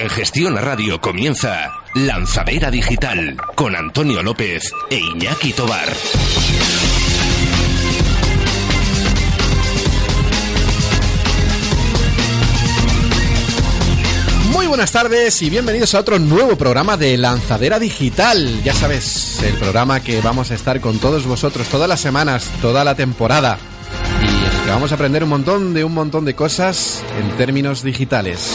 En Gestión Radio comienza Lanzadera Digital con Antonio López e Iñaki Tobar. Muy buenas tardes y bienvenidos a otro nuevo programa de Lanzadera Digital. Ya sabes, el programa que vamos a estar con todos vosotros todas las semanas, toda la temporada. Y el que vamos a aprender un montón de un montón de cosas en términos digitales.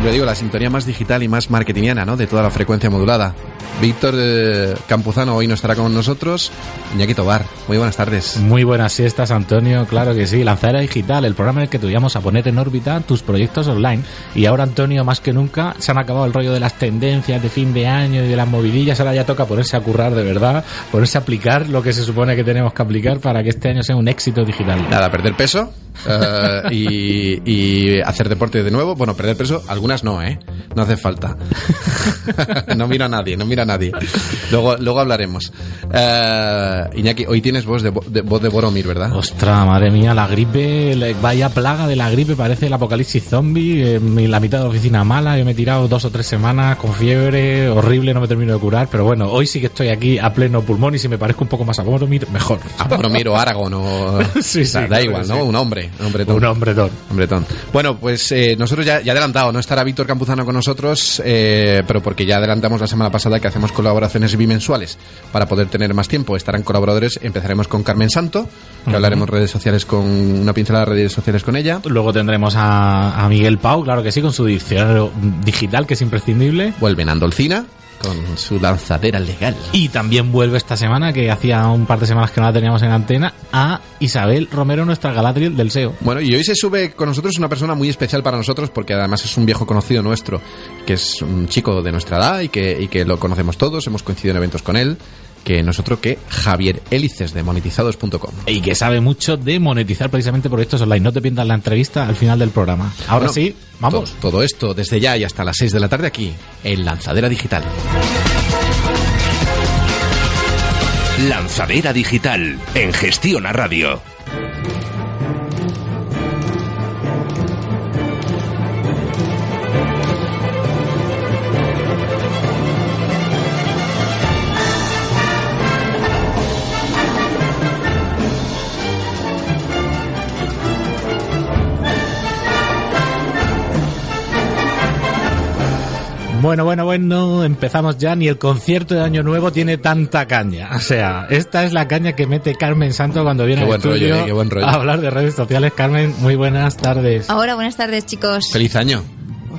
Siempre digo, la sintonía más digital y más marketingiana, ¿no? De toda la frecuencia modulada. Víctor eh, Campuzano hoy no estará con nosotros. Iñaki Tobar, muy buenas tardes. Muy buenas siestas, Antonio. Claro que sí. Lanzadera Digital, el programa en el que te íbamos a poner en órbita tus proyectos online. Y ahora, Antonio, más que nunca, se han acabado el rollo de las tendencias de fin de año y de las movilillas. Ahora ya toca ponerse a currar de verdad, ponerse a aplicar lo que se supone que tenemos que aplicar para que este año sea un éxito digital. Nada, perder peso eh, y, y hacer deporte de nuevo. Bueno, perder peso, no, ¿eh? No hace falta. no mira a nadie, no mira a nadie. Luego, luego hablaremos. Eh, Iñaki, hoy tienes voz de, de- voz de Boromir, ¿verdad? Ostras, madre mía, la gripe, la- vaya plaga de la gripe, parece el apocalipsis zombie, eh, la mitad de la oficina mala, yo me he tirado dos o tres semanas con fiebre, horrible, no me termino de curar, pero bueno, hoy sí que estoy aquí a pleno pulmón y si me parezco un poco más a Boromir, mejor. A Boromir o Aragorn o... Sí, sí, da claro igual, ¿no? sí. Un hombre, un hombretón. Un hombretón. Hombretón. Bueno, pues eh, nosotros ya, ya adelantado, no estará Víctor Campuzano con nosotros, eh, pero porque ya adelantamos la semana pasada que hacemos colaboraciones bimensuales para poder tener más tiempo. Estarán colaboradores, empezaremos con Carmen Santo, que hablaremos redes sociales con una pincelada de redes sociales con ella. Luego tendremos a, a Miguel Pau, claro que sí, con su diccionario digital que es imprescindible. Vuelve Nando Olcina con su lanzadera legal. Y también vuelve esta semana, que hacía un par de semanas que no la teníamos en antena, a Isabel Romero, nuestra Galadriel del SEO. Bueno, y hoy se sube con nosotros una persona muy especial para nosotros porque además es un viejo conocido nuestro, que es un chico de nuestra edad y que, y que lo conocemos todos, hemos coincidido en eventos con él, que nosotros que Javier Hélices de monetizados.com. y que sabe mucho de monetizar precisamente proyectos online. No te pierdas la entrevista al final del programa. Ahora Bueno, sí, vamos. Todo, todo esto desde ya y hasta las 6 de la tarde aquí en Lanzadera Digital. Lanzadera Digital en Gestión Radio. Bueno, bueno, bueno, empezamos ya. Ni el concierto de Año Nuevo tiene tanta caña. O sea, esta es la caña que mete Carmen Santo cuando viene Qué al buen rollo, estudio eh, qué buen rollo. a hablar de redes sociales. Carmen, muy buenas tardes. Ahora, buenas tardes, chicos. Feliz año.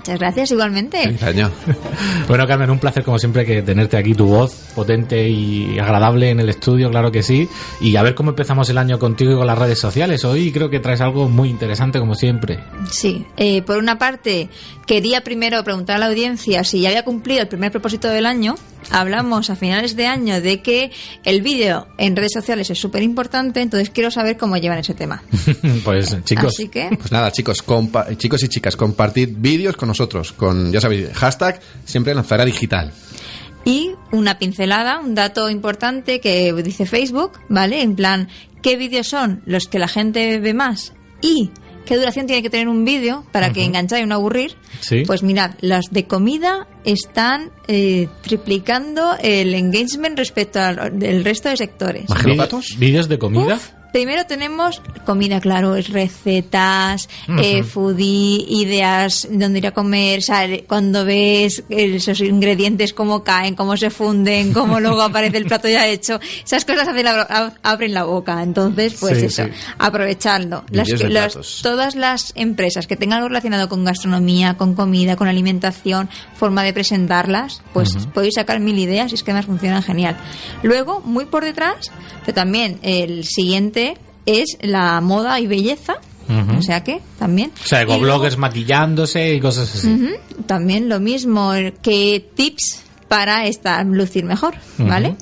Muchas gracias, igualmente. Bueno, Carmen, un placer como siempre que tenerte aquí, tu voz potente y agradable en el estudio, claro que sí. Y a ver cómo empezamos el año contigo y con las redes sociales. Hoy creo que traes algo muy interesante como siempre. Sí. Eh, por una parte, quería primero preguntar a la audiencia si ya había cumplido el primer propósito del año. Hablamos a finales de año de que el vídeo en redes sociales es súper importante, entonces quiero saber cómo llevan ese tema. pues chicos, Así que, Pues nada, chicos, compa- chicos y chicas, compartid vídeos con nosotros, con, ya sabéis, hashtag siempre lanzadera digital. y una pincelada, un dato importante que dice Facebook, ¿vale? En plan, ¿qué vídeos son los que la gente ve más? Y ¿qué duración tiene que tener un vídeo para que enganchar y no aburrir? Sí. Pues mirad, las de comida están eh, triplicando el engagement respecto al del resto de sectores. Vídeos de comida. Uf, primero tenemos comida, claro, es recetas, eh, foodie, ideas, dónde ir a comer, o sea, cuando ves esos ingredientes, cómo caen, cómo se funden, cómo luego aparece el plato ya hecho, esas cosas hacen la- abren la boca. Entonces, pues Sí, eso, sí. aprovechadlo. Las todas las empresas que tengan algo relacionado con gastronomía, con comida, con alimentación, forma de presentarlas, pues podéis sacar mil ideas y es que además funcionan genial. Luego, muy por detrás, pero también el siguiente es la moda y belleza. O sea que también. O sea, bloggers maquillándose y cosas así. también lo mismo, que tips para estar lucir mejor, ¿vale?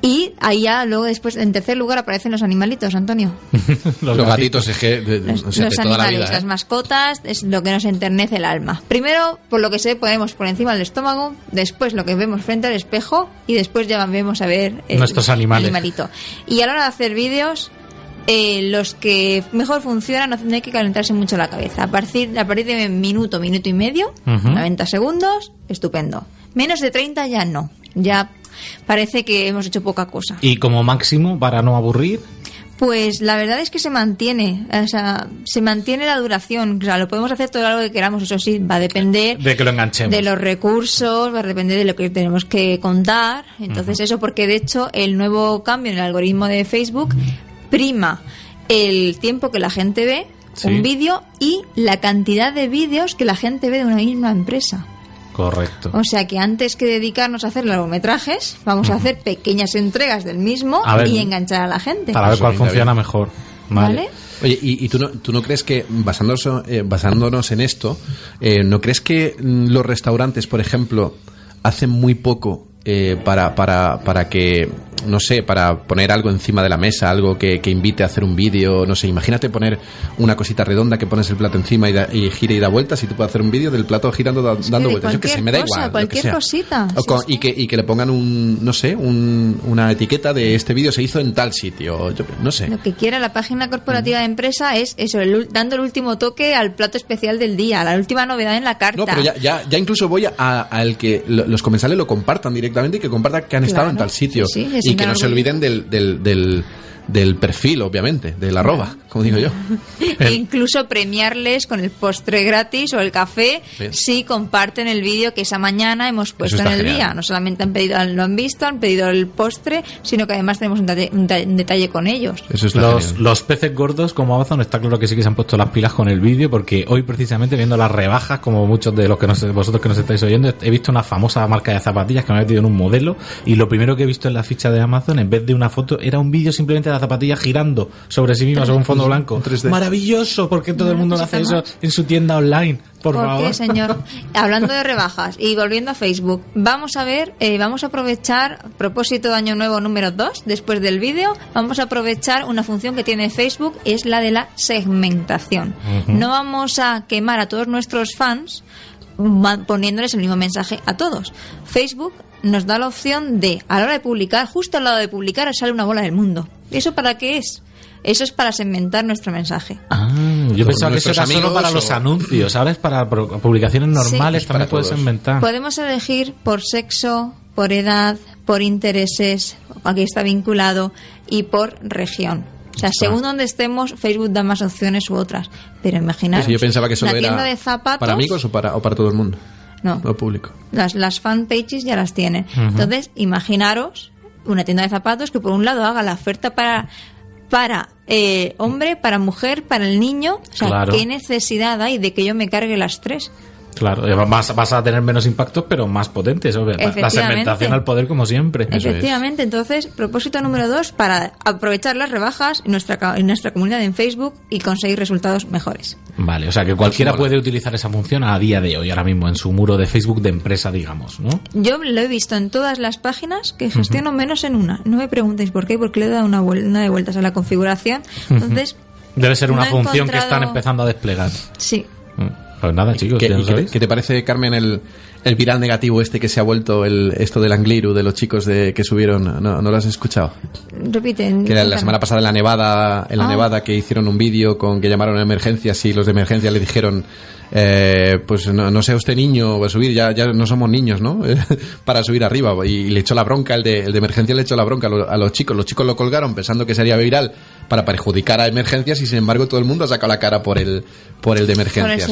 Y ahí ya luego después, en tercer lugar, aparecen los animalitos, Antonio. Los, gatitos, es que, de, Los, o sea, de los toda la animales, vida, ¿eh? las mascotas, es lo que nos enternece el alma. Primero, por lo que sé, ponemos por encima del estómago, después lo que vemos frente al espejo y después ya vemos a ver el Nuestros animales. animalito. Y a la hora de hacer vídeos, eh, los que mejor funcionan no hay que calentarse mucho la cabeza. A partir, a partir de minuto, minuto y medio, Ujú. 90 segundos, estupendo. Menos de 30 ya no. Ya parece que hemos hecho poca cosa. Y como máximo, para no aburrir, Pues la verdad es que se mantiene, o sea, se mantiene la duración. O sea, lo podemos hacer todo lo que queramos, eso sí, va a depender de que lo enganchemos. de los recursos, va a depender de lo que tenemos que contar. Entonces, eso porque de hecho el nuevo cambio en el algoritmo de Facebook prima el tiempo que la gente ve Sí. un vídeo y la cantidad de vídeos que la gente ve de una misma empresa. Correcto. O sea que antes que dedicarnos a hacer largometrajes, vamos a hacer pequeñas entregas del mismo ver, y enganchar a la gente. Para ver cuál funciona bien. mejor. Vale. ¿Vale? Oye, ¿y, y tú, no, tú no crees que, basándonos, eh, basándonos en esto, eh, ¿no crees que mm, los restaurantes, por ejemplo, hacen muy poco eh, para, para, para que, no sé, para poner algo encima de la mesa, algo que, que invite a hacer un vídeo, no sé, imagínate poner una cosita redonda que pones el plato encima y, da- y gira y da vueltas y tú puedes hacer un vídeo del plato girando, da- que dando vueltas. Yo que sé, cualquier me da cosa, igual. que cualquier cosita, O con- sí. Y, que, y que le pongan un, no sé, un, una etiqueta de este vídeo se hizo en tal sitio, yo, no sé. Lo que quiera la página corporativa de empresa es eso, el dando el último toque al plato especial del día, la última novedad en la carta. No, pero ya, ya, ya incluso voy a, al que lo- los comensales lo compartan directamente y que compartan que han estado en tal sitio. Sí, y que no se olviden del, del, del, del perfil, obviamente, del arroba, como digo yo. E incluso premiarles con el postre gratis o el café Bien. si comparten el vídeo que esa mañana hemos puesto en el genial. día. No solamente han pedido, lo han visto, han pedido el postre, sino que además tenemos un, detalle- un ta- un detalle con ellos. Eso Los, los peces gordos como Amazon está claro que sí que se han puesto las pilas con el vídeo porque hoy precisamente viendo las rebajas como muchos de los que nos, vosotros que nos estáis oyendo he visto una famosa marca de zapatillas que me ha metido en un modelo y lo primero que he visto en la ficha de Amazon en vez de una foto era un vídeo simplemente de la zapatilla girando sobre sí misma sobre un fondo blanco 3D. maravilloso porque todo el mundo lo hace eso en su tienda online por, ¿Por favor qué, señor? Hablando de rebajas y volviendo a Facebook, vamos a ver, eh, vamos a aprovechar, propósito de Año Nuevo número 2, después del vídeo, vamos a aprovechar una función que tiene Facebook, es la de la segmentación. No vamos a quemar a todos nuestros fans poniéndoles el mismo mensaje a todos. Facebook nos da la opción de, a la hora de publicar, justo al lado de publicar sale una bola del mundo. ¿Eso para qué es? Eso es para segmentar nuestro mensaje. Ah, yo pensaba que eso era solo para los anuncios, ahora es para pro- publicaciones normales, Es también para puedes inventar. Podemos elegir por sexo, por edad, por intereses, aquí está vinculado, y por región. O sea, según donde estemos, Facebook da más opciones u otras. Pero imaginaros, yo pensaba que solo tienda era de zapatos, para amigos o para, o para todo el mundo, no, o público. las, las fanpages ya las tienen. Entonces, imaginaros una tienda de zapatos que por un lado haga la oferta para para eh, hombre, para mujer, para el niño. O sea, Claro. ¿qué necesidad hay de que yo me cargue las tres? Claro, eh, vas, vas a tener menos impactos, pero más potentes. obvio. La- segmentación al poder, como siempre. Es. Efectivamente, entonces, propósito número dos, para aprovechar las rebajas en nuestra, en nuestra comunidad en Facebook y conseguir resultados mejores. Vale, o sea que cualquiera puede utilizar esa función a día de hoy, ahora mismo, en su muro de Facebook de empresa, digamos, ¿no? Yo lo he visto en todas las páginas que gestiono menos en una. No me preguntéis por qué, porque le he dado una, vuel- una de vueltas a la configuración. Entonces, Debe ser una No función que están empezando a desplegar. sí. Mm. Pues nada, chicos, ¿Qué, ya lo sabéis. qué te parece, Carmen, el, el viral negativo este que se ha vuelto el, esto del Angliru, de los chicos de, que subieron? ¿No, ¿No lo has escuchado? Repiten. Que la, la semana pasada en la Nevada, en la Ah. Nevada que hicieron un vídeo con que llamaron a emergencias y los de emergencia le dijeron, eh, pues no, no sea usted niño, va a subir, ya, ya no somos niños, ¿no? Para subir arriba. Y, le echó la bronca, el de, el de emergencia le echó la bronca a, lo- a los chicos. Los chicos lo colgaron pensando que sería viral para perjudicar a emergencias y sin embargo todo el mundo ha sacado la cara por el, por el de emergencias.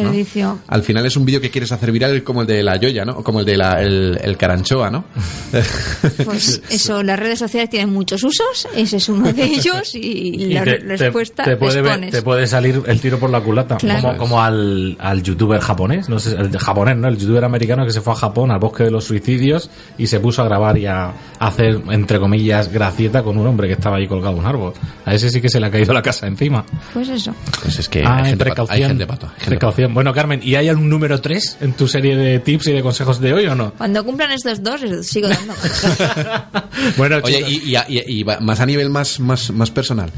Al final es un vídeo que quieres hacer viral como el de la Yoya, ¿no? Como el de la, el, el Caranchoa, ¿no? Pues eso, las redes sociales tienen muchos usos, ese es uno de ellos y, la te, respuesta te, te puede, ver- te puede salir el tiro por la culata. Claro. Como, como al, al youtuber japonés, no sé, el japonés, ¿no? El youtuber americano que se fue a Japón, al bosque de los suicidios, y se puso a grabar y a, hacer, entre comillas, gracieta con un hombre que estaba ahí colgado en un árbol. A ese sí que se le ha caído la casa encima. Pues eso. Pues es que Ah, hay, gente pato, precaución. hay gente pato, hay gente Precaución. Bueno, Carmen, ¿y hay algún número 3 en tu serie de tips y de consejos de hoy o no? Cuando cumplan estos dos, sigo dando. bueno, Oye, y, y a- y- y va- más a nivel más, más, más personal,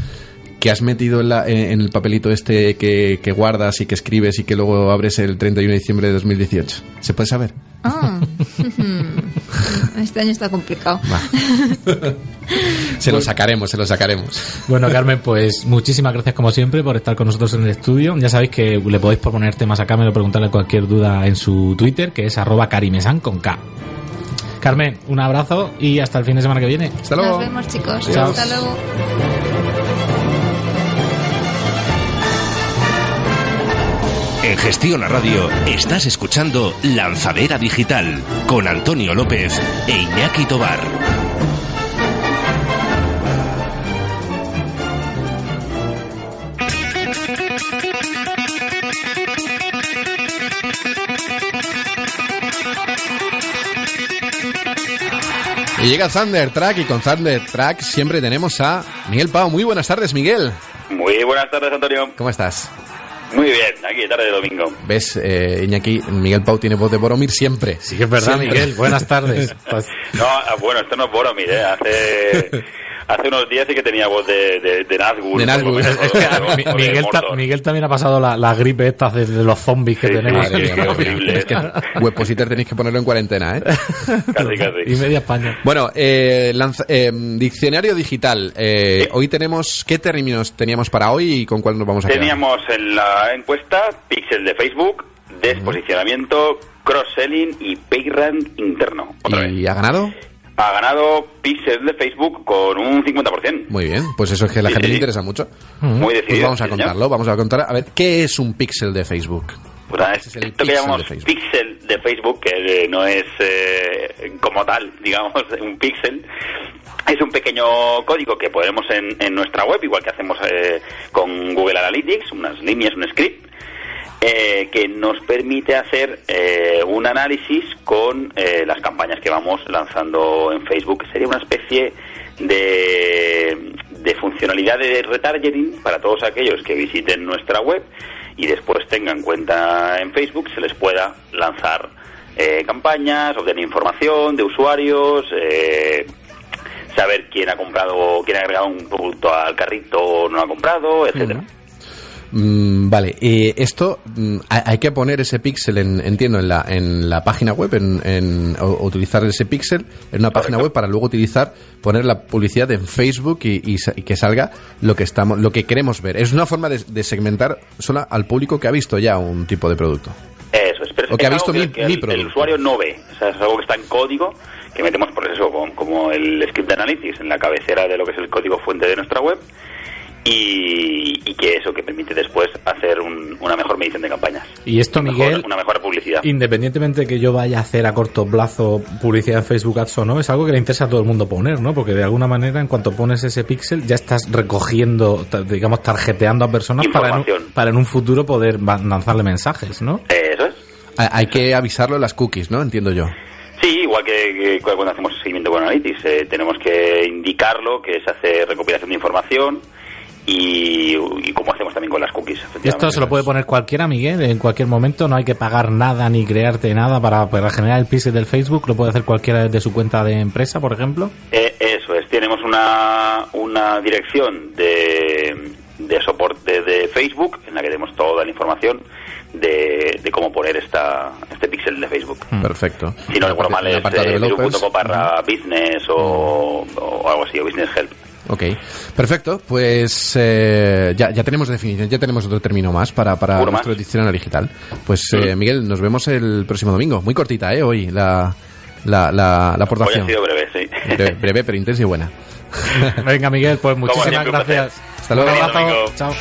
¿qué has metido en, la- en- en el papelito este que, que guardas y que escribes y que luego abres el 31 de diciembre de 2018? ¿Se puede saber? Ah. este año está complicado. se lo sacaremos, se lo sacaremos. Bueno, Carmen, pues muchísimas gracias como siempre por estar con nosotros en el estudio. Ya sabéis que le podéis proponer temas a Carmen o preguntarle cualquier duda en su Twitter, que es arroba carimesan con K. Carmen, un abrazo y hasta el fin de semana que viene. Hasta luego. Nos vemos, chicos. Chao. Hasta luego. En Gestión a Radio estás escuchando Lanzadera Digital con Antonio López e Iñaki Tobar. Y llega Thunder Track y con Thunder Track siempre tenemos a Miguel Pau. Muy buenas tardes, Miguel. Muy buenas tardes, Antonio. ¿Cómo estás? Muy bien, aquí tarde de domingo. ¿Ves, eh, Iñaki? Miguel Pau tiene voz de Boromir siempre. Sí que es verdad, Siempre. Miguel. Buenas tardes. No, ah, bueno, esto no es Boromir, ¿eh? Hace, hace unos días sí que tenía voz de, de, de Nazgûl. De menos, que o- de Miguel, ta- Mordor. Miguel también ha pasado la, la gripe esta de, de los zombies que Sí, tenemos. sí, horrible. Es que Webpositor tenéis que ponerlo en cuarentena, ¿eh? Casi, Y casi. media España. Bueno, eh, lanza- eh, diccionario digital. Eh, hoy tenemos, ¿qué términos teníamos para hoy y con cuál nos vamos a quedar? Teníamos en la encuesta pixel de Facebook, desposicionamiento, cross-selling y payrank interno. Otra vez. ¿Y ha ganado? Ha ganado pixel de Facebook con un 50%. Muy bien, pues eso es que a la Sí, gente sí. le interesa mucho. Muy decidido. Pues vamos a contarlo, vamos a contar. A ver, ¿qué es un píxel de Facebook? Pues nada, Ese es el esto que pixel llamamos de Facebook. pixel de Facebook, que eh, no es eh, como tal, digamos, un pixel, es un pequeño código que ponemos en, en nuestra web, igual que hacemos eh, con Google Analytics, unas líneas, un script, eh, que nos permite hacer eh, un análisis con eh, las campañas que vamos lanzando en Facebook. Sería una especie de, de funcionalidad de retargeting para todos aquellos que visiten nuestra web y después tengan cuenta en Facebook, se les pueda lanzar eh, campañas, obtener información de usuarios, eh, saber quién ha comprado, quién ha agregado un producto al carrito o no ha comprado, etcétera. Mm, vale, eh, esto mm, hay que poner ese píxel, en, entiendo, en la, en la página web, en, en- o, utilizar ese píxel en una página web para luego utilizar, poner la publicidad en Facebook y, y y que salga lo que estamos, lo que queremos ver. Es una forma de, de segmentar solo al público que ha visto ya un tipo de producto. Eso es, pero O que ha es visto algo mi- que el, mi el producto. usuario no ve. O sea, es algo que está en código, que metemos por eso como, como el script de Analytics en la cabecera de lo que es el código fuente de nuestra web. Y, y que eso que permite después hacer un- una mejor medición de campañas. Y esto, Mejor- Miguel, una mejor publicidad. independientemente de que yo vaya a hacer a corto plazo publicidad en Facebook Ads o no, es algo que le interesa a todo el mundo poner, ¿no? Porque de alguna manera, en cuanto pones ese píxel, ya estás recogiendo, digamos, tarjeteando a personas para en, un, para en un futuro poder lanzarle mensajes, ¿no? Eso es. Hay, hay que avisarlo en las cookies, ¿no? Entiendo yo. Sí, igual que, que cuando hacemos seguimiento con Analytics, eh, tenemos que indicarlo, que se hace recopilación de información y, y como hacemos también con las cookies. Esto se lo puede poner cualquiera, Miguel, en cualquier momento, no hay que pagar nada ni crearte nada para, para generar el pixel del Facebook, lo puede hacer cualquiera desde su cuenta de empresa, por ejemplo. Eh, eso es, tenemos una, una dirección de, de soporte de Facebook en la que tenemos toda la información de, de cómo poner esta, este pixel de Facebook. Perfecto. Si no recuerdo mal es viru.com barra business o, o algo así, o business help. Ok, perfecto. Pues eh, ya, ya tenemos definición, ya tenemos otro término más para, para Uno nuestro más. diccionario digital. Pues eh, Miguel, nos vemos el próximo domingo. Muy cortita, ¿eh? Hoy la, la, la, la Hoy ha aportación. sido breve, sí. Breve, breve, pero intensa y buena. Venga, Miguel, pues muchísimas siempre, gracias. Hasta luego. Un abrazo. Chao.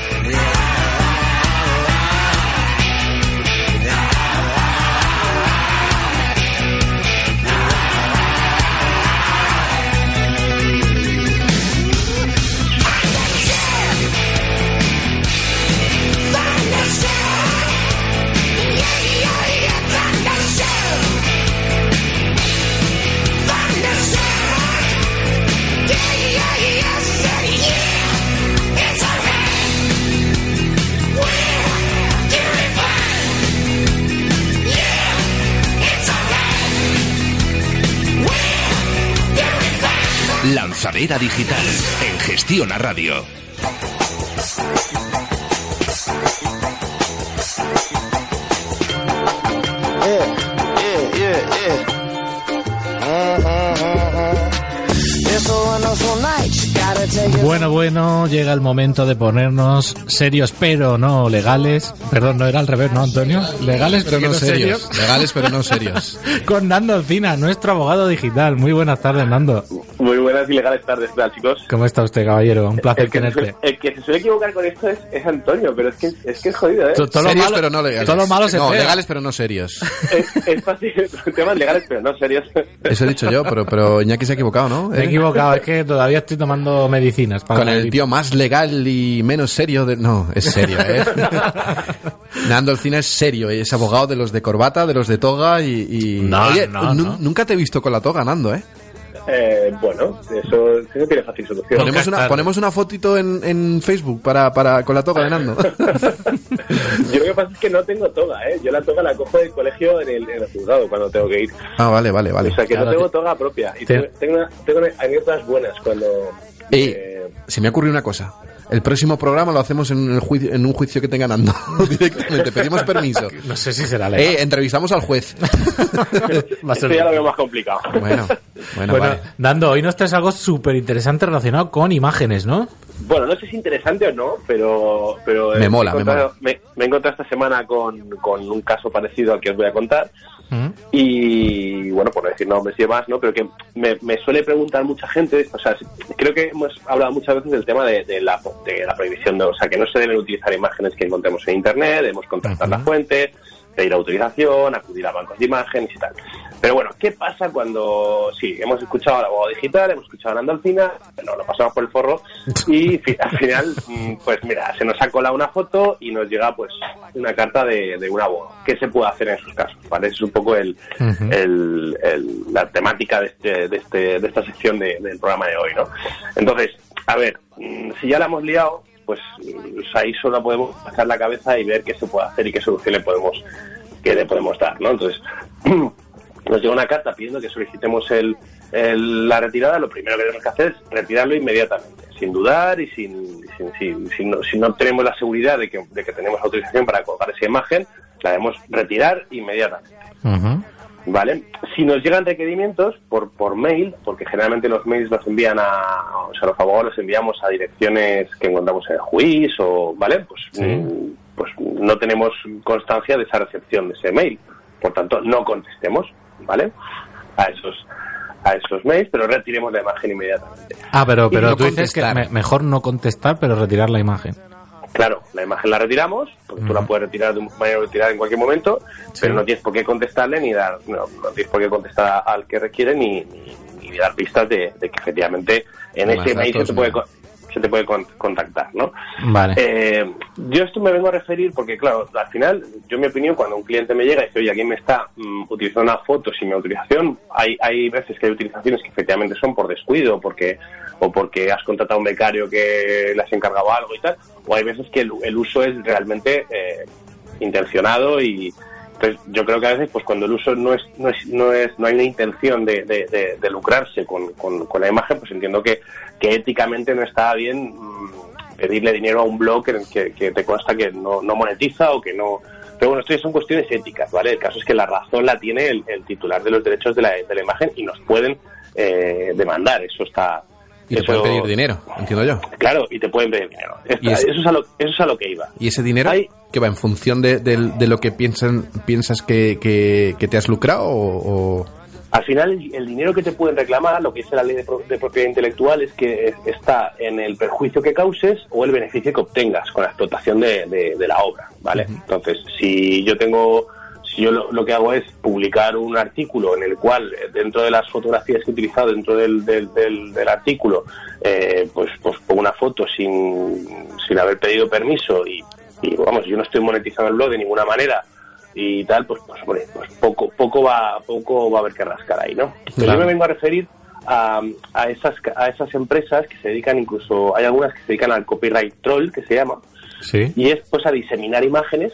Funciona Radio. Bueno, bueno, llega el momento de ponernos serios, pero no legales. Perdón, no era al revés, ¿no, Antonio? Legales, pero, no, serios. Legales, pero no serios. Con Nando Alcina, nuestro abogado digital. Muy buenas tardes, Nando. Muy buenas y legales tardes, ¿qué tal, chicos? ¿Cómo está usted, caballero? Un placer El que, tenerte. el que se suele equivocar con esto es, es Antonio, pero es que es, que es jodido, ¿eh? To- todo lo serios malo- pero no legales. todo lo malo se No, legales pero no serios. Es, es fácil, temas legales, pero no serios. Eso he dicho yo, pero, pero Iñaki se ha equivocado, ¿no? Me he ¿Eh? equivocado, es que todavía estoy tomando medicinas. Para Con el tío más legal y menos serio de... No, es serio, ¿eh? Nando Alcina es serio, es abogado de los de corbata, de los de toga y... y- No, Oye, no, nu- no. nunca te he visto con la toga, Nando, ¿eh? Eh, bueno, eso, eso tiene fácil solución. Ponemos una, ponemos una fotito en, en Facebook para, para, con la toga de Nando. Yo lo que pasa es que no tengo toga, ¿eh? Yo la toga la cojo del colegio en el, en el juzgado cuando tengo que ir. Ah, vale, vale, vale. O sea, que Claro, no tengo te- toga propia. Y te- tengo, tengo, una- tengo anécdotas buenas cuando... Eh, se me ha ocurrido una cosa. El próximo programa lo hacemos en, el juicio, en un juicio que tenga Nando. Directamente, pedimos permiso. No sé si será legal. Eh, entrevistamos al juez. Va a esto ser- ya lo veo más complicado. Bueno, bueno, Bueno, vale. Nando, hoy nos traes algo súper interesante relacionado con imágenes, ¿no? Bueno, no sé si es interesante o no, pero... pero Me eh, mola, me mola. Me, me he encontrado esta semana con, con un caso parecido al que os voy a contar. Mm. Y bueno, por no decir nombres y demás, ¿no? Pero que me, me suele preguntar mucha gente, o sea, creo que hemos hablado muchas veces del tema de, de la, de la prohibición, de, o sea, que no se deben utilizar imágenes que encontremos en Internet, debemos contactar la fuente, pedir autorización, acudir a bancos de imágenes y tal. Pero bueno, ¿qué pasa cuando, sí, hemos escuchado al abogado digital, hemos escuchado a Nando Alcina, no, lo pasamos por el forro y al final, mm, pues mira, se nos ha colado una foto y nos llega pues una carta de, de un abogado. ¿Qué se puede hacer en esos casos? ¿Vale? Esa es un poco el- el- la temática de, este, de, este, de esta sección de- del programa de hoy, ¿no? Entonces, a ver, mm, si ya la hemos liado, pues mm, ahí solo podemos pasar la cabeza y ver qué se puede hacer y qué solución le podemos, que le podemos dar, ¿no? Entonces, nos llega una carta pidiendo que solicitemos el, el- la retirada, lo primero que tenemos que hacer es retirarlo inmediatamente, sin dudar y sin, sin- sin- si, no, si no tenemos la seguridad de que, de que tenemos autorización para colgar esa imagen, la debemos retirar inmediatamente. ¿Vale? Si nos llegan requerimientos por, por mail, porque generalmente los mails los envían a, o sea, los abogados los enviamos a direcciones que encontramos en el juiz o, ¿vale? Pues, mm, pues no tenemos constancia de esa recepción de ese mail. Por tanto, no contestemos, ¿vale? A esos, a esos mails, pero retiremos la imagen inmediatamente. Ah, pero, pero no tú dices que me- mejor no contestar, pero retirar la imagen. Claro, la imagen la retiramos, porque tú la puedes retirar de un manera retirar en cualquier momento, pero no tienes por qué contestarle ni dar, no, no tienes por qué contestar al que requiere ni, ni, ni dar pistas de, de que efectivamente en ese mail se te puede, se te puede con- contactar, ¿no? Vale. Eh, yo esto me vengo a referir porque, claro, al final, yo en mi opinión, cuando un cliente me llega y dice, oye, aquí me está mm, utilizando una foto sin mi autorización, hay, hay veces que hay utilizaciones que efectivamente son por descuido porque o porque has contratado a un becario que le has encargado algo y tal, o hay veces que el, el uso es realmente eh, intencionado y entonces yo creo que a veces pues cuando el uso no es no es no es no hay una intención de, de- de- de lucrarse con, con- la imagen pues entiendo que, que éticamente no está bien mm, pedirle dinero a un blog que, que- te consta que no, no monetiza o que no pero bueno esto son cuestiones éticas vale el caso es que la razón la tiene el, el titular de los derechos de la, de la imagen y nos pueden eh, demandar eso está Y te pueden pedir dinero, entiendo yo. claro y te pueden pedir dinero es- eso, es a lo, eso es a lo que iba ¿Y ese dinero Hay- que va en función de, del- de lo que piensan, piensas que, que, que te has lucrado o...? o- Al final, el, dinero que te pueden reclamar, lo que dice la ley de, pro- de propiedad intelectual, es que es- está en el perjuicio que causes o el beneficio que obtengas con la explotación de, de- de la obra, ¿vale? Entonces, si yo tengo, yo lo, lo que hago es publicar un artículo en el cual, dentro de las fotografías que he utilizado dentro del, del, del- del artículo, eh, pues, pues pongo una foto sin, sin haber pedido permiso y, y, vamos, yo no estoy monetizando el blog de ninguna manera y tal, pues, pues, hombre, pues poco, poco va, poco va a haber que rascar ahí, ¿no? Pero Claro. yo me vengo a referir a, a esas, a esas empresas que se dedican incluso, hay algunas que se dedican al copyright troll, que se llama, Sí. y es pues a diseminar imágenes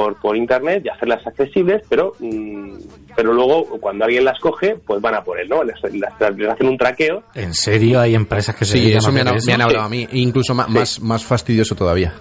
por, por internet y hacerlas accesibles, pero mm, pero luego cuando alguien las coge, pues van a por él, ¿no? Les, les- les hacen un traqueo ¿En serio hay empresas que se Sí, eso me han, me han hablado a mí. E incluso ma- más, más fastidioso todavía.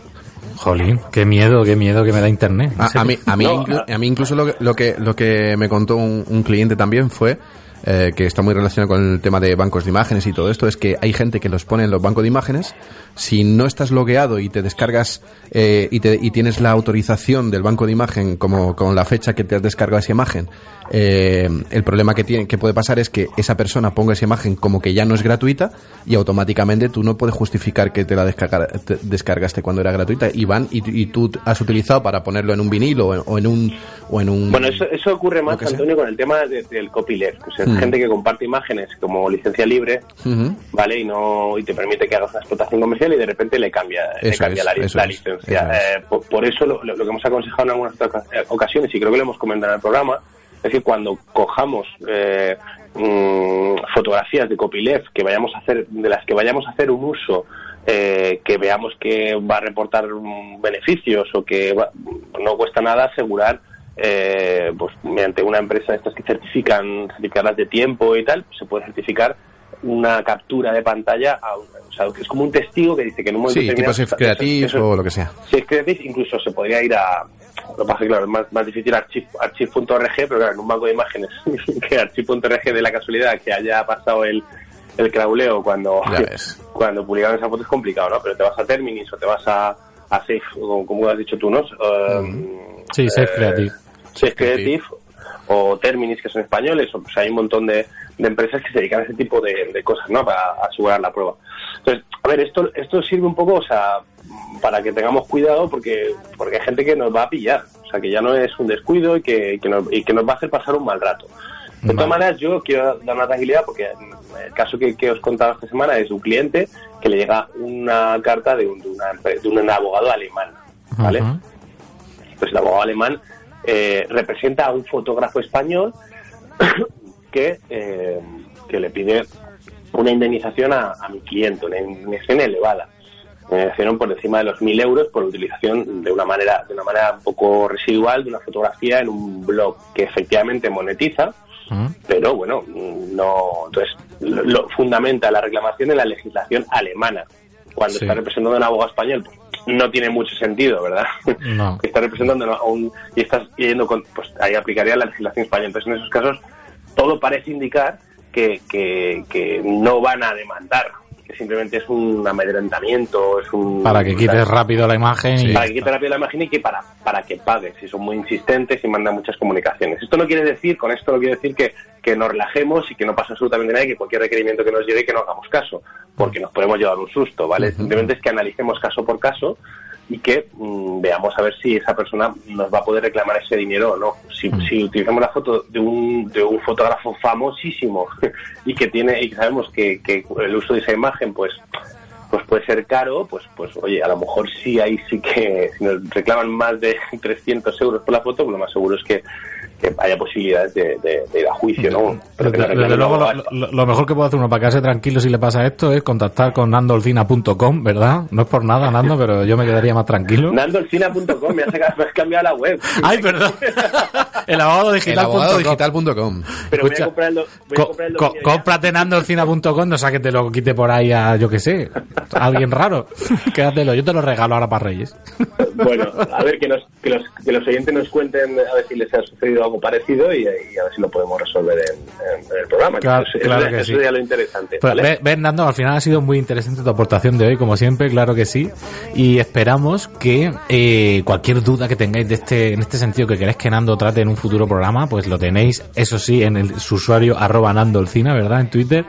Jolín, qué miedo, qué miedo que me da internet. ¿En A, a mí, a, mí No, inclu- a- a mí incluso lo que, lo que, lo que me contó un, un cliente también fue eh, que está muy relacionado con el tema de bancos de imágenes y todo esto, es que hay gente que los pone en los bancos de imágenes. Si no estás logueado y te descargas eh, y, te- y tienes la autorización del banco de imagen como con la fecha que te has descargado esa imagen, eh, el problema que, tiene, que puede pasar es que esa persona ponga esa imagen como que ya no es gratuita y automáticamente tú no puedes justificar que te la descarga- te descargaste cuando era gratuita y van y, y tú has utilizado para ponerlo en un vinilo o en, o en un o en un Bueno, eso, eso ocurre más, que sea. Antonio, con el tema de- del copyleft. O sea, Mm. gente que comparte imágenes como licencia libre. ¿vale? Y no y te permite que hagas una explotación comercial y de repente le cambia, le cambia es, la, licencia. es. Eh, por, por eso lo, lo- que hemos aconsejado en algunas oca- ocasiones, y creo que lo hemos comentado en el programa, es que cuando cojamos eh, mm, fotografías de copyleft que vayamos a hacer, de las que vayamos a hacer un uso eh, que veamos que va a reportar mm, beneficios o que va- no cuesta nada asegurar eh, pues mediante una empresa de estas que certifican certificarlas de tiempo y tal se puede certificar una captura de pantalla a o sea, que es como un testigo que dice que en un momento Sí, tipo Safe Creative eso- o lo que sea. si es Creative, incluso se podría ir a. Lo que pasa es que, claro, es más, más difícil archive- archive.org, pero claro, en un banco de imágenes que archive.org de la casualidad que haya pasado el, el crauleo cuando, cuando publicaron esa foto es complicado, ¿no? Pero te vas a Terminis o te vas a, a Safe, o como has dicho tú, ¿no? Um, Sí, Safe eh, Creative. Safe Creative o Terminis, que son españoles, o pues hay un montón de, de empresas que se dedican a ese tipo de, de cosas, ¿no? Para asegurar la prueba. Entonces, a ver, esto, esto sirve un poco, o sea, para que tengamos cuidado porque, porque hay gente que nos va a pillar, o sea, que ya no es un descuido y que, que nos, y que nos va a hacer pasar un mal rato. De todas maneras, yo quiero dar una tranquilidad porque el caso que, que os contaba esta semana es un cliente que le llega una carta de un, de una de un abogado alemán, ¿vale? Pues el abogado alemán eh, representa a un fotógrafo español que, eh, que le pide una indemnización a, a mi cliente, una indemnización elevada. Una indemnización por encima de los 1.000 euros por utilización de una manera de una manera un poco residual de una fotografía en un blog que efectivamente monetiza, Ujú. pero bueno, no. Entonces, lo, lo fundamenta la reclamación en la legislación alemana. Cuando Sí. está representando a un abogado español, pues, no tiene mucho sentido, ¿verdad? No. que está representando a un. y estás yendo con. Pues ahí aplicaría la legislación española. Entonces, en esos casos, todo parece indicar que, que, que no van a demandar, que simplemente es un amedrentamiento, es un. Para que quites rápido la imagen y... para que quite rápido la imagen y que para, para que pagues, si son muy insistentes y mandan muchas comunicaciones. Esto no quiere decir, con esto no quiere decir que, que nos relajemos y que no pasa absolutamente nada y que cualquier requerimiento que nos llegue que no hagamos caso, porque nos podemos llevar un susto, ¿vale? Simplemente es que analicemos caso por caso y que mm, veamos a ver si esa persona nos va a poder reclamar ese dinero o no. Si, si utilizamos la foto de un, de un fotógrafo famosísimo y que tiene y sabemos que, que el uso de esa imagen pues pues puede ser caro, pues pues oye, a lo mejor sí ahí sí que si nos reclaman más de 300 euros por la foto, pues lo más seguro es que, que haya posibilidades de, de- de ir a juicio, ¿no? Pero Desde, luego, lo, lo- lo mejor que puede hacer uno para quedarse tranquilo si le pasa esto es contactar con nandolcina.com, ¿verdad? No es por nada, Nando, pero yo me quedaría más tranquilo. Nandolcina.com, me me has cambiado la web. Ay, perdón. El abogado El digital. digital.com. Pero voy Escucha, a comprar el, do- voy a Co- comprar el co- cómprate nandolcina.com, no sea que te lo quite por ahí a, yo que sé, a alguien raro. Quédatelo, yo te lo regalo ahora para Reyes. Bueno, a ver que, nos, que, los, que los oyentes nos cuenten a ver si les ha sucedido algo parecido y, y a ver si lo podemos resolver en, en- en el programa. Claro- eso, claro eso, que eso sí. sería lo interesante. Pues, ¿vale? ves, Nando, al final ha sido muy interesante tu aportación de hoy, como siempre, claro que sí. Y esperamos que eh, cualquier duda que tengáis de este, en este sentido que queréis que Nando trate en un futuro programa, pues lo tenéis, eso sí, en el su usuario arroba nandolcina, ¿verdad? En Twitter.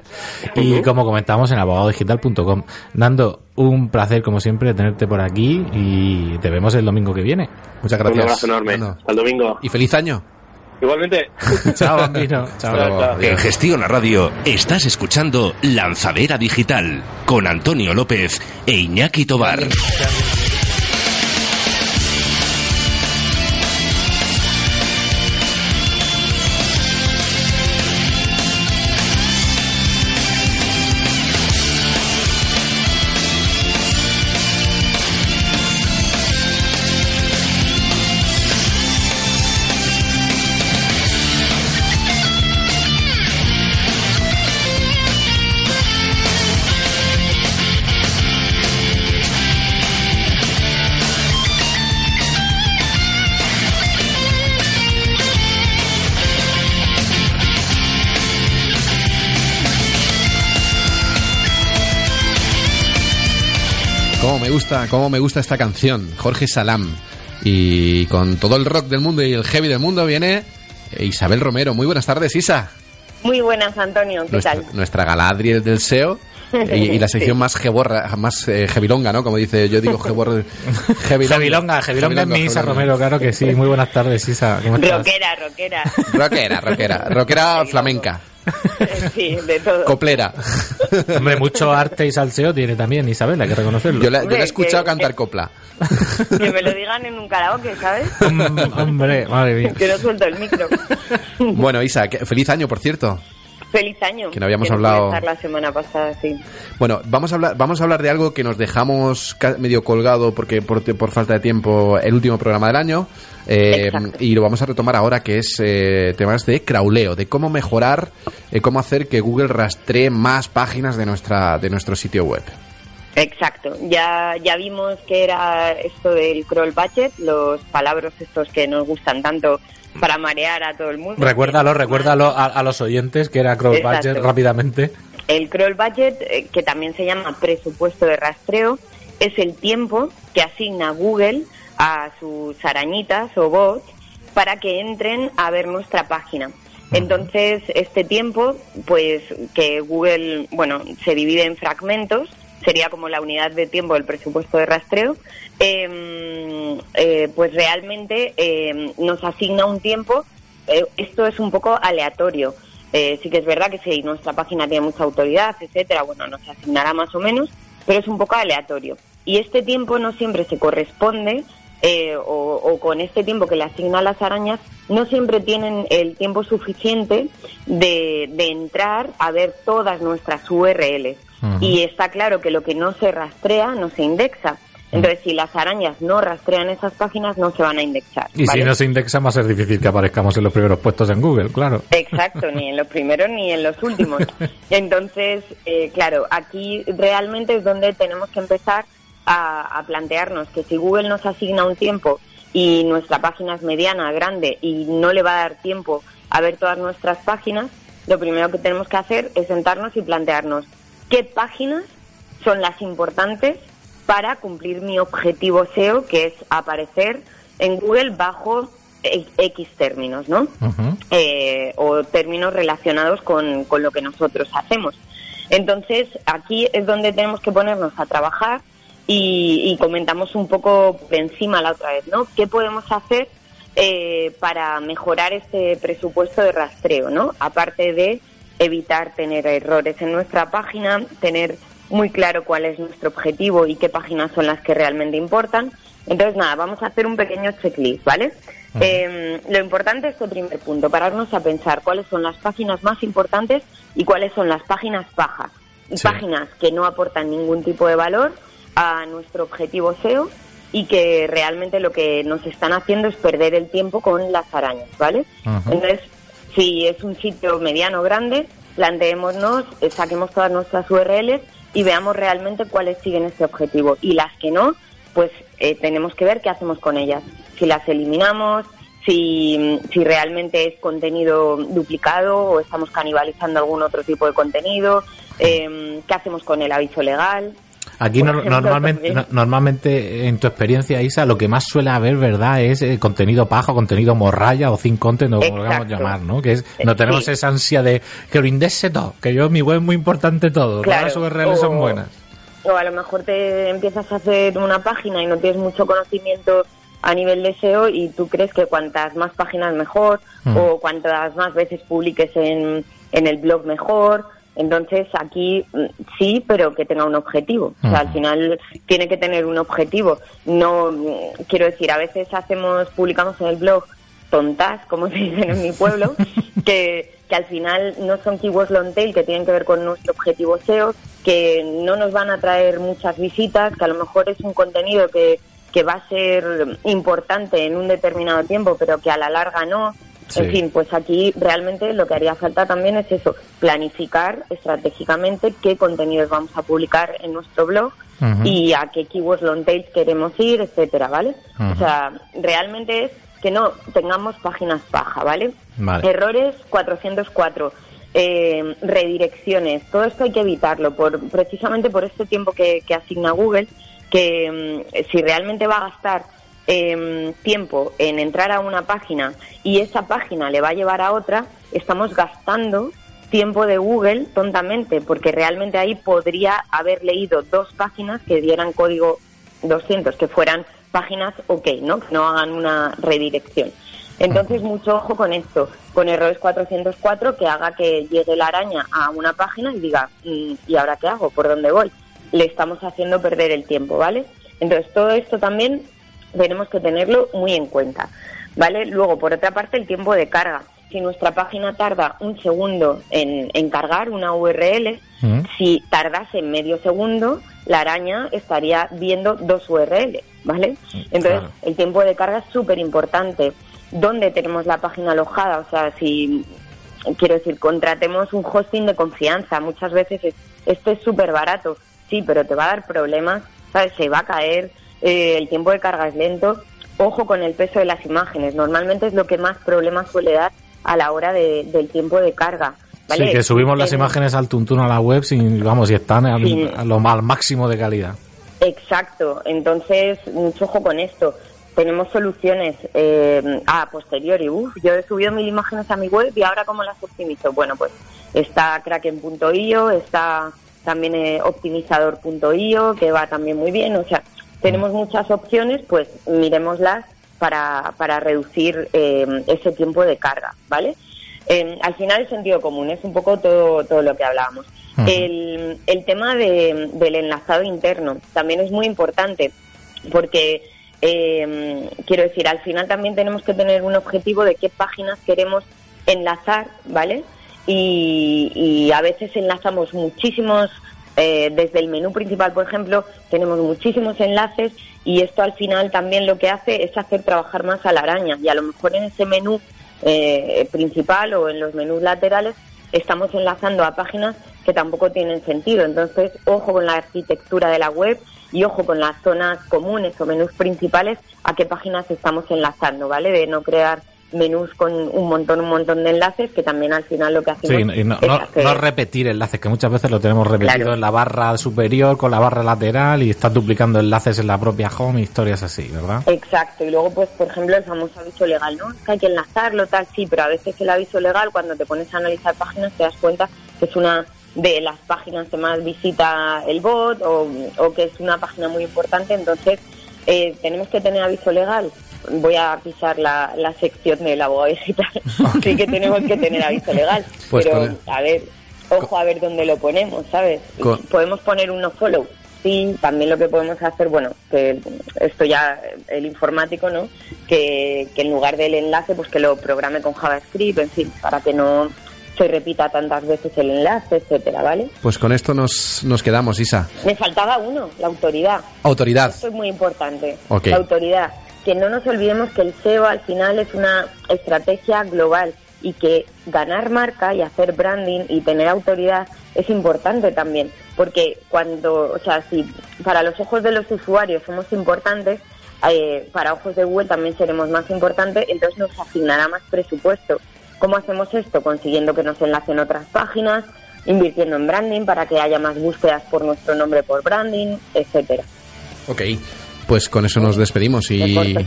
Y como comentamos en abogadodigital.com. Nando, un placer, como siempre, tenerte por aquí y te vemos el domingo que viene. Muchas gracias. Un abrazo enorme. Fernando. Hasta el domingo. Y feliz año. Igualmente. Chao, bambino. Chao. Chao, chao. En Gestión a Radio estás escuchando Lanzadera Digital con Antonio López e Iñaki Tobar. Me gusta, cómo me gusta esta canción. Jorge Salam. Y con todo el rock del mundo y el heavy del mundo viene Isabel Romero. Muy buenas tardes, Isa. Muy buenas, Antonio. ¿Qué nuestra, tal? Nuestra Galadriel del SEO. Y, y la sección más geborra, más eh, ¿no? Como dice, yo digo gebor, jevilonga. Jevilonga, Jevilonga es mi Isa. Romero, claro que sí. Muy buenas tardes, Isa. ¿Cómo estás? Rockera, rockera. Rockera, rockera. Rockera flamenca. sí, de todo. Coplera. Hombre, mucho arte y salseo tiene también Isabel, hay que reconocerlo. Yo la, yo la he escuchado que- cantar que- copla. Que me lo digan en un karaoke, ¿sabes? Hombre, madre mía. Que no suelto el micro. Bueno, Isa, feliz año, por cierto. Feliz año. Que no habíamos hablado- estar la semana pasada, sí. Bueno, vamos a hablar, vamos a hablar de algo que nos dejamos medio colgado porque por, por falta de tiempo el último programa del año eh, y lo vamos a retomar ahora que es eh, temas de crawleo, de cómo mejorar, eh, cómo hacer que Google rastree más páginas de nuestra de nuestro sitio web. Exacto. Ya, ya vimos que era esto del crawl budget, los palabras estos que nos gustan tanto para marear a todo el mundo. Recuérdalo, recuérdalo a, a los oyentes que era Exacto. Budget rápidamente. El crawl budget, eh, que también se llama presupuesto de rastreo, es el tiempo que asigna Google a sus arañitas o bots para que entren a ver nuestra página. Entonces, este tiempo, pues que Google, bueno, se divide en fragmentos, sería como la unidad de tiempo del presupuesto de rastreo, eh, eh, pues realmente eh, nos asigna un tiempo, eh, esto es un poco aleatorio. Eh, sí que es verdad que si nuestra página tiene mucha autoridad, etcétera, bueno, nos asignará más o menos, pero es un poco aleatorio. Y este tiempo no siempre se corresponde, eh, o, con este tiempo que le asignan las arañas, no siempre tienen el tiempo suficiente de, de entrar a ver todas nuestras URLs. Y está claro que lo que no se rastrea no se indexa. Entonces, si las arañas no rastrean esas páginas, no se van a indexar. Y ¿vale? si no se indexa, va a ser difícil que aparezcamos en los primeros puestos en Google, claro. Exacto, ni en los primeros ni en los últimos. Entonces, eh, claro, aquí realmente es donde tenemos que empezar a, a plantearnos que si Google nos asigna un tiempo y nuestra página es mediana, grande y no le va a dar tiempo a ver todas nuestras páginas, lo primero que tenemos que hacer es sentarnos y plantearnos qué páginas son las importantes para cumplir mi objetivo SEO, que es aparecer en Google bajo X términos, ¿no? Eh, o términos relacionados con, con lo que nosotros hacemos. Entonces, aquí es donde tenemos que ponernos a trabajar y, y comentamos un poco por encima la otra vez, ¿no? ¿Qué podemos hacer eh, para mejorar este presupuesto de rastreo, ¿no? Aparte de evitar tener errores en nuestra página, tener muy claro cuál es nuestro objetivo y qué páginas son las que realmente importan. Entonces, nada, vamos a hacer un pequeño checklist, ¿vale? Eh, lo importante es el primer punto, pararnos a pensar cuáles son las páginas más importantes y cuáles son las páginas bajas. Y Sí. páginas que no aportan ningún tipo de valor a nuestro objetivo SEO y que realmente lo que nos están haciendo es perder el tiempo con las arañas, ¿vale? Entonces, si es un sitio mediano o grande, planteémonos, eh, saquemos todas nuestras URLs y veamos realmente cuáles siguen ese objetivo. Y las que no, pues eh, tenemos que ver qué hacemos con ellas. Si las eliminamos, si, si realmente es contenido duplicado o estamos canibalizando algún otro tipo de contenido, eh, qué hacemos con el aviso legal. Aquí no- ejemplo, normalmente, no- normalmente, en tu experiencia, Isa, lo que más suele haber, ¿verdad?, es eh, contenido paja, contenido morralla o thin content, o como lo queramos Exacto. llamar, ¿no? Que es, Eh, no tenemos sí. esa ansia de que lo indexe todo, que yo, mi web es muy importante todo, Claro, todas las URLs son o- buenas. O a lo mejor te empiezas a hacer una página y no tienes mucho conocimiento a nivel de SEO y tú crees que cuantas más páginas mejor Mm. o cuantas más veces publiques en, en el blog mejor. Entonces aquí mm, sí, pero que tenga un objetivo. O sea, al final tiene que tener un objetivo. No, mm, quiero decir, a veces hacemos, publicamos en el blog tontas, como se dicen en mi pueblo, que, que al final no son keywords long tail que tienen que ver con nuestro objetivo SEO, que no nos van a traer muchas visitas, que a lo mejor es un contenido que, que va a ser importante en un determinado tiempo, pero que a la larga no. Sí. En fin, pues aquí realmente lo que haría falta también es eso, planificar estratégicamente qué contenidos vamos a publicar en nuestro blog y a qué keywords long tails queremos ir, etcétera, ¿vale? O sea, realmente es que no tengamos páginas paja, ¿vale? Vale. Errores 404, eh, redirecciones, todo esto hay que evitarlo por precisamente por este tiempo que, que asigna Google que mm, si realmente va a gastar em, tiempo en entrar a una página y esa página le va a llevar a otra, estamos gastando tiempo de Google tontamente, porque realmente ahí podría haber leído dos páginas que dieran código 200, que fueran páginas OK, ¿no? Que no hagan una redirección. Entonces, mucho ojo con esto, con errores 404 que haga que llegue la araña a una página y diga, mm, ¿y ahora qué hago? ¿Por dónde voy? Le estamos haciendo perder el tiempo, ¿vale? Entonces, todo esto también tenemos que tenerlo muy en cuenta, ¿vale? Luego, por otra parte, el tiempo de carga si nuestra página tarda un segundo en, cargar una URL, mm. si tardase medio segundo, la araña estaría viendo dos URL, ¿vale? Mm, Entonces, el tiempo de carga es súper importante. ¿Dónde tenemos la página alojada? O sea, si, quiero decir, contratemos un hosting de confianza. Muchas veces esto es súper barato, sí, pero te va a dar problemas, ¿sabes? Se va a caer, eh, el tiempo de carga es lento. Ojo con el peso de las imágenes. Normalmente es lo que más problemas suele dar a la hora del tiempo de carga. ¿vale? Sí, que subimos las imágenes al tuntún a la web sin, vamos, y están a, lo, al máximo de calidad. Exacto, entonces mucho ojo con esto. Tenemos soluciones eh, a posteriori. Uf, yo he subido mil imágenes a mi web y ahora cómo las optimizo. Bueno, pues está kraken.io, está también eh, optimizador.io, que va también muy bien. O sea, tenemos muchas opciones, pues miremoslas para, para reducir eh, ese tiempo de carga, ¿vale? Eh, al final el sentido común es un poco todo, todo lo que hablábamos. el, el, tema de, del enlazado interno también es muy importante porque eh, quiero decir, al final también tenemos que tener un objetivo de qué páginas queremos enlazar, ¿vale? Y, y a veces enlazamos muchísimos eh, desde el menú principal, por ejemplo, tenemos muchísimos enlaces y esto al final también lo que hace es hacer trabajar más a la araña y a lo mejor en ese menú eh, principal o en los menús laterales estamos enlazando a páginas que tampoco tienen sentido. Entonces, ojo con la arquitectura de la web y ojo con las zonas comunes o menús principales a qué páginas estamos enlazando, ¿vale? De no crear menús con un montón, un montón de enlaces que también al final lo que hacemos sí, no, no, repetir enlaces, que muchas veces lo tenemos repetido en la barra superior con la barra lateral y estás duplicando enlaces en la propia home, historias así, ¿verdad? Exacto, y luego pues por ejemplo el famoso aviso legal, ¿no? que hay que enlazarlo, tal, sí, pero a veces el aviso legal cuando te pones a analizar páginas te das cuenta que es una de las páginas que más visita el bot o, o que es una página muy importante, entonces eh, tenemos que tener aviso legal voy a pisar la, la sección del abogado digital. sí que tenemos que tener aviso legal. Pues pero, a ver, ojo a ver dónde lo ponemos, ¿sabes? Podemos poner un no follow. Sí, también lo que podemos hacer, bueno, que esto ya el informático, ¿no? Que, que en lugar del enlace, pues que lo programe con JavaScript, en fin, para que no se repita tantas veces el enlace, etcétera, ¿vale? Pues con esto nos, nos quedamos, Isa. Me faltaba uno, la autoridad. Autoridad. Esto es muy importante. La autoridad que no nos olvidemos que el SEO al final es una estrategia global y que ganar marca y hacer branding y tener autoridad es importante también, porque cuando, o sea, si para los ojos de los usuarios somos importantes, eh, para ojos de Google también seremos más importantes, entonces nos asignará más presupuesto. ¿Cómo hacemos esto? Consiguiendo que nos enlacen otras páginas, invirtiendo en branding para que haya más búsquedas por nuestro nombre por branding, etcétera. Ok, pues con eso nos despedimos y...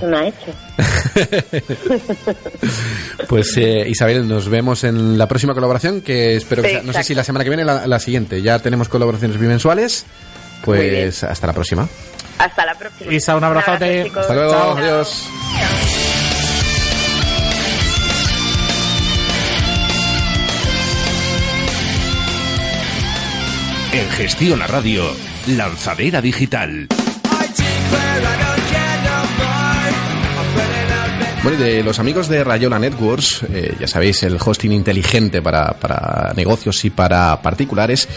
pues eh, Isabel, nos vemos en la próxima colaboración, que espero que sea, no sé si la semana que viene la, la siguiente. Ya tenemos colaboraciones bimensuales. Pues hasta la próxima. Hasta la próxima. Isa, un abrazote. hasta luego, adiós. En Gestión a Radio, Lanzadera Digital. Bueno, de los amigos de Rayola Networks, eh, ya sabéis, el hosting inteligente para, para, negocios y para particulares,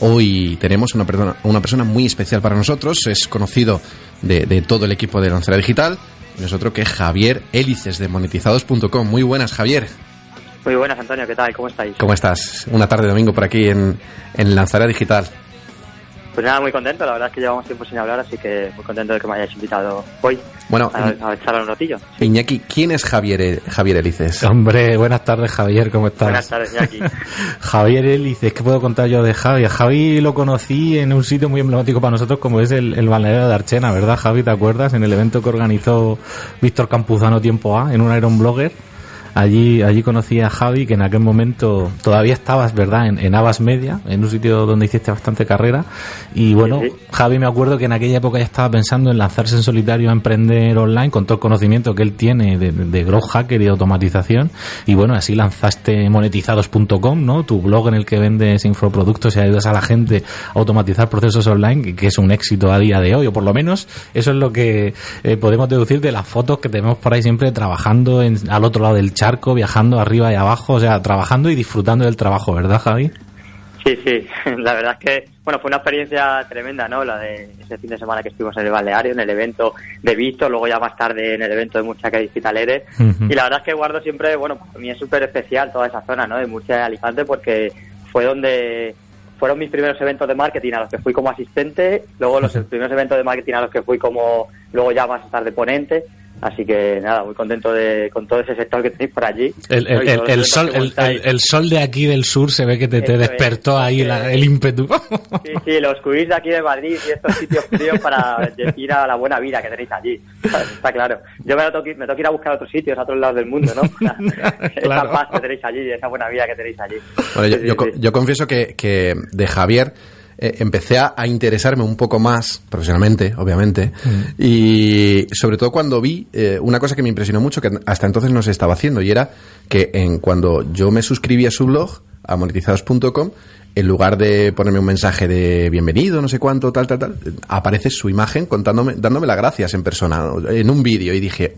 hoy tenemos una persona, una persona muy especial para nosotros, es conocido de, de todo el equipo de Lanzadera Digital, nosotros que es Javier Hélices de monetizados.com. Muy buenas, Javier. Muy buenas, Antonio, ¿qué tal? ¿Cómo estáis? ¿Cómo estás? Una tarde de domingo por aquí en, en Lanzadera Digital. Pues nada, muy contento. La verdad es que llevamos tiempo sin hablar, así que muy contento de que me hayáis invitado hoy Bueno, a, a echar un ratillo. Iñaki, ¿quién es Javier, Javier Elices? Hombre, buenas tardes, Javier, ¿cómo estás? Buenas tardes, Iñaki. Javier Elices, ¿qué puedo contar yo de Javi? A Javi lo conocí en un sitio muy emblemático para nosotros como es el, el balneario de Archena, ¿verdad, Javi? ¿Te acuerdas? En el evento que organizó Víctor Campuzano Tiempo A, en un Iron Blogger. Allí, allí conocí a Javi, que en aquel momento todavía estabas, ¿verdad?, en, en Abas Media, en un sitio donde hiciste bastante carrera. Y bueno, Sí, sí. Javi me acuerdo que en aquella época ya estaba pensando en lanzarse en solitario a emprender online con todo el conocimiento que él tiene de, de growth hacker y de automatización. Y bueno, así lanzaste monetizados.com, ¿no? Tu blog en el que vendes infoproductos y ayudas a la gente a automatizar procesos online, que- es un éxito a día de hoy, o por lo menos eso es lo que eh, podemos deducir de las fotos que tenemos por ahí siempre trabajando en- al otro lado del charco, viajando arriba y abajo, o sea, trabajando y disfrutando del trabajo, ¿verdad, Javi? Sí, sí, la verdad es que, bueno, fue una experiencia tremenda, ¿no? La de ese fin de semana que estuvimos en el balneario, en el evento de Víctor, luego ya más tarde en el evento de Murcia que Digitaleres. Ujú. Y la verdad es que guardo siempre, bueno, para mí es súper especial toda esa zona, ¿no? De Murcia y Alicante porque fue donde fueron mis primeros eventos de marketing a los que fui como asistente, luego los primeros eventos de marketing a los que fui como, luego ya más tarde ponente. Así que nada, muy contento de, con todo ese sector que tenéis por allí. El, el- sol, el, montáis. el- el sol de aquí del sur se ve que te, te Eso es. despertó ahí la- el ímpetu. Sí, sí, los cubís de aquí de Madrid y estos sitios fríos para ir a la buena vida que tenéis allí. Está claro. Yo me, lo tengo que, me tengo que ir a buscar otros sitios, a otros lados del mundo, ¿no? Claro. Esa paz que tenéis allí, esa buena vida que tenéis allí. Bueno, yo, Sí, sí, yo co- sí. yo confieso que, que de Javier eh, empecé a, a interesarme un poco más, profesionalmente, obviamente, y sobre todo cuando vi eh, una cosa que me impresionó mucho, que hasta entonces no se estaba haciendo, y era que en cuando yo me suscribí a su blog, a monetizados.com, en lugar de ponerme un mensaje de bienvenido, no sé cuánto, tal, tal, tal, aparece su imagen contándome, dándome las gracias en persona, en un vídeo, y dije,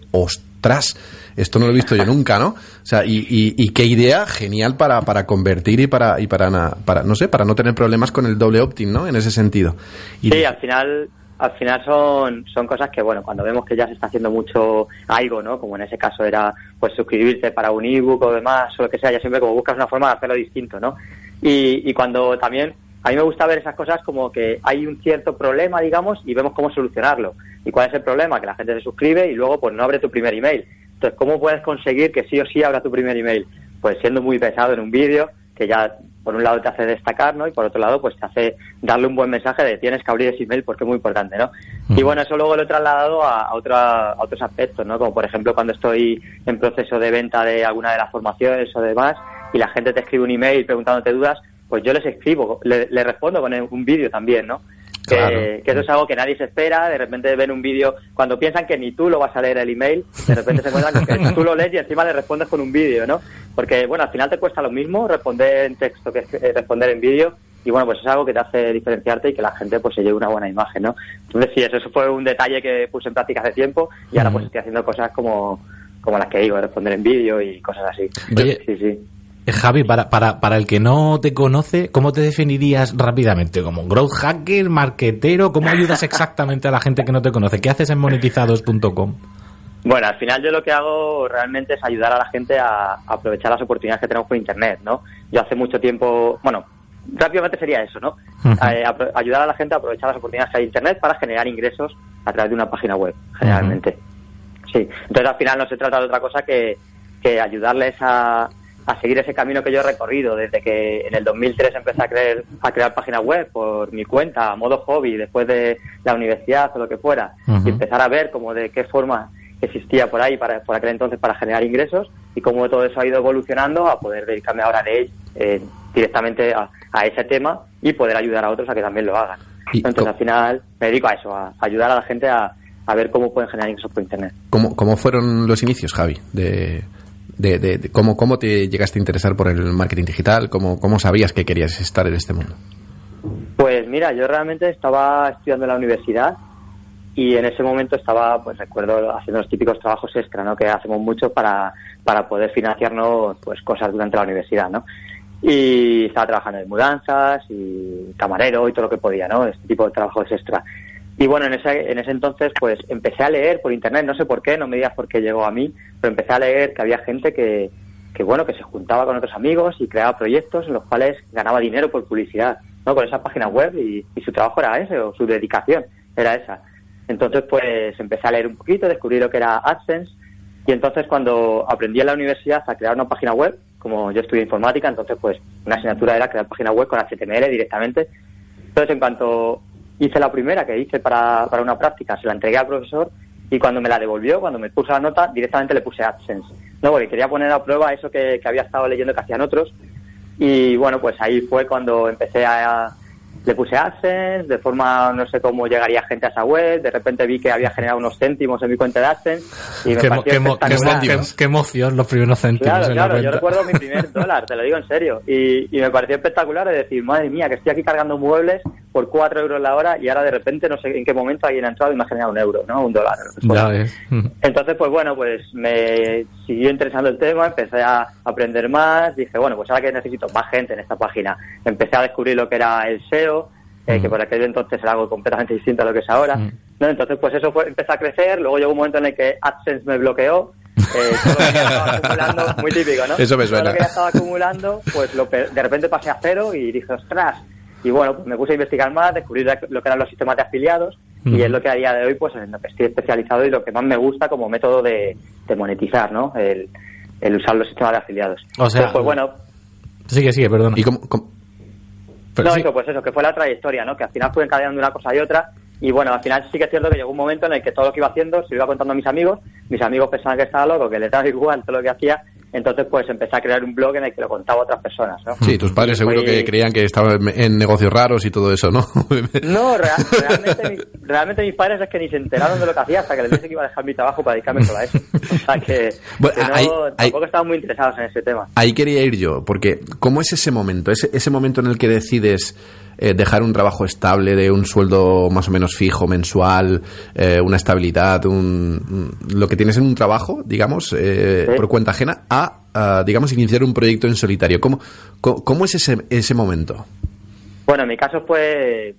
ostras, esto no lo he visto yo nunca, ¿no? O sea, y, y- y qué idea genial para, para convertir y para, y para, na- para, no sé, para no tener problemas con el doble opt-in, ¿no? En ese sentido. Y Sí, al final, al final son, son cosas que, bueno, cuando vemos que ya se está haciendo mucho algo, ¿no? Como en ese caso era, pues, suscribirte para un ebook o demás, o lo que sea, ya siempre como buscas una forma de hacerlo distinto, ¿no? Y, y cuando también, a mí me gusta ver esas cosas como que hay un cierto problema, digamos, y vemos cómo solucionarlo. ¿Y cuál es el problema? Que la gente se suscribe y luego, pues, no abre tu primer email. Entonces, ¿cómo puedes conseguir que sí o sí abra tu primer email? Pues siendo muy pesado en un vídeo, que ya por un lado te hace destacar, ¿no? Y por otro lado, pues te hace darle un buen mensaje de tienes que abrir ese email porque es muy importante, ¿no? Y bueno, eso luego lo he trasladado a, a, otra- a otros aspectos, ¿no? Como por ejemplo cuando estoy en proceso de venta de alguna de las formaciones o demás y la gente te escribe un email preguntándote dudas, pues yo les escribo, le, le respondo con un vídeo también, ¿no? Claro. Que, que eso es algo que nadie se espera, de repente ven un vídeo, cuando piensan que ni tú lo vas a leer el email, de repente se encuentran que tú lo lees y encima le respondes con un vídeo, ¿no? Porque, bueno, al final te cuesta lo mismo responder en texto que eh, responder en vídeo, y bueno, pues es algo que te hace diferenciarte y que la gente pues se lleve una buena imagen, ¿no? Entonces sí, eso, eso fue un detalle que puse en práctica hace tiempo y ahora pues estoy haciendo cosas como, como las que digo, responder en vídeo y cosas así. Oye, sí, sí. Eh, Javi, para, para, para el que no te conoce, ¿cómo te definirías rápidamente? ¿Como growth hacker, marketero? ¿Cómo ayudas exactamente a la gente que no te conoce? ¿Qué haces en monetizados.com? Bueno, al final yo lo que hago realmente es ayudar a la gente a, a aprovechar las oportunidades que tenemos por Internet, ¿no? Yo hace mucho tiempo, bueno, rápidamente sería eso, ¿no? Eh, ayudar a la gente a aprovechar las oportunidades que hay en Internet para generar ingresos a través de una página web, generalmente. Sí, entonces al final no se trata de otra cosa que, que ayudarles a, a seguir ese camino que yo he recorrido desde que en el 2003 empecé a crear, a crear páginas web por mi cuenta, a modo hobby, después de la universidad o lo que fuera, y empezar a ver como de qué forma existía por ahí para, por aquel entonces para generar ingresos y cómo todo eso ha ido evolucionando a poder dedicarme ahora de eh, directamente a, a ese tema y poder ayudar a otros a que también lo hagan. Y Entonces al final me dedico a eso, a ayudar a la gente a, a ver cómo pueden generar ingresos por Internet. ¿Cómo, cómo fueron los inicios, Javi? De, de, de- cómo, ¿Cómo te llegaste a interesar por el marketing digital? ¿Cómo, ¿Cómo sabías que querías estar en este mundo? Pues mira, yo realmente estaba estudiando en la universidad y en ese momento estaba, pues recuerdo, haciendo los típicos trabajos extra, ¿no? Que hacemos mucho para, para poder financiarnos, pues, cosas durante la universidad, ¿no? Y estaba trabajando en mudanzas y camarero y todo lo que podía, ¿no? Este tipo de trabajos extra. Y bueno, en ese, en ese entonces, pues empecé a leer por internet, no sé por qué, no me digas por qué llegó a mí, pero empecé a leer que había gente que, que bueno, que se juntaba con otros amigos y creaba proyectos en los cuales ganaba dinero por publicidad, ¿no? Con esa página web y, su trabajo era ese, o su dedicación era esa. Entonces, pues empecé a leer un poquito, descubrí lo que era AdSense y entonces cuando aprendí en la universidad a crear una página web, como yo estudié informática, entonces pues una asignatura era crear página web con HTML directamente. Entonces, en cuanto hice la primera que hice para, para una práctica, se la entregué al profesor y cuando me la devolvió, cuando me puso la nota, directamente le puse AdSense. No, porque quería poner a prueba eso que, que había estado leyendo que hacían otros. Y bueno, pues ahí fue cuando empecé a, le puse AdSense, de forma, no sé cómo llegaría gente a esa web, de repente vi que había generado unos céntimos en mi cuenta de AdSense y me Qué, pareció qué qué espectacular. qué- qué emoción los primeros céntimos Claro, en claro, la yo recuerdo mi primer dólar, te lo digo en serio. Y, y me pareció espectacular de decir, madre mía, que estoy aquí cargando muebles por 4 euros la hora y ahora de repente no sé en qué momento alguien ha entrado y me ha generado un euro, ¿no? Un dólar. Ya. Entonces, pues bueno, pues me siguió interesando el tema, empecé a aprender más, dije, bueno, pues ahora que necesito más gente en esta página, empecé a descubrir lo que era el SEO, eh, que por aquel entonces era algo completamente distinto a lo que es ahora. ¿no? Entonces, pues eso fue, empezó a crecer, luego llegó un momento en el que AdSense me bloqueó, eh, todo lo que ya estaba acumulando, muy típico, ¿no? Eso me Todo suena. lo que ya estaba acumulando, pues lo de repente pasé a cero y dije, ostras. Y bueno, pues me puse a investigar más, descubrí la- lo que eran los sistemas de afiliados y es lo que a día de hoy pues en lo que estoy especializado y lo que más me gusta como método de, de monetizar, ¿no? El, el usar los sistemas de afiliados. O sea, Entonces, pues bueno, Sigue, sigue, perdona. ¿Y cómo, cómo- Pero no, sí. eso, pues eso, que fue la trayectoria, ¿no? Que al final fue encadenando una cosa y otra. Y bueno, al final sí que es cierto que llegó un momento en el que todo lo que iba haciendo se lo iba contando a mis amigos. Mis amigos pensaban que estaba loco, que les daba igual todo lo que hacía. Entonces, pues empecé a crear un blog en el que lo contaba a otras personas, ¿no? Sí, tus padres seguro fue- que creían que estaba en- negocios raros y todo eso, ¿no? No, rea- realmente, realmente mis padres es que ni se enteraron de lo que hacía hasta que les dije que iba a dejar mi trabajo para dedicarme solo a eso. O sea que, Bueno, que no, hay- hay- tampoco estaban muy interesados en ese tema. Ahí quería ir yo, porque ¿cómo es ese momento? Ese, ese momento en el que decides eh, dejar un trabajo estable, de un sueldo más o menos fijo, mensual, eh, una estabilidad, un, lo que tienes en un trabajo, digamos, eh, por cuenta ajena, a, a, digamos, iniciar un proyecto en solitario. ¿Cómo, cómo, cómo es ese, ese momento? Bueno, en mi caso fue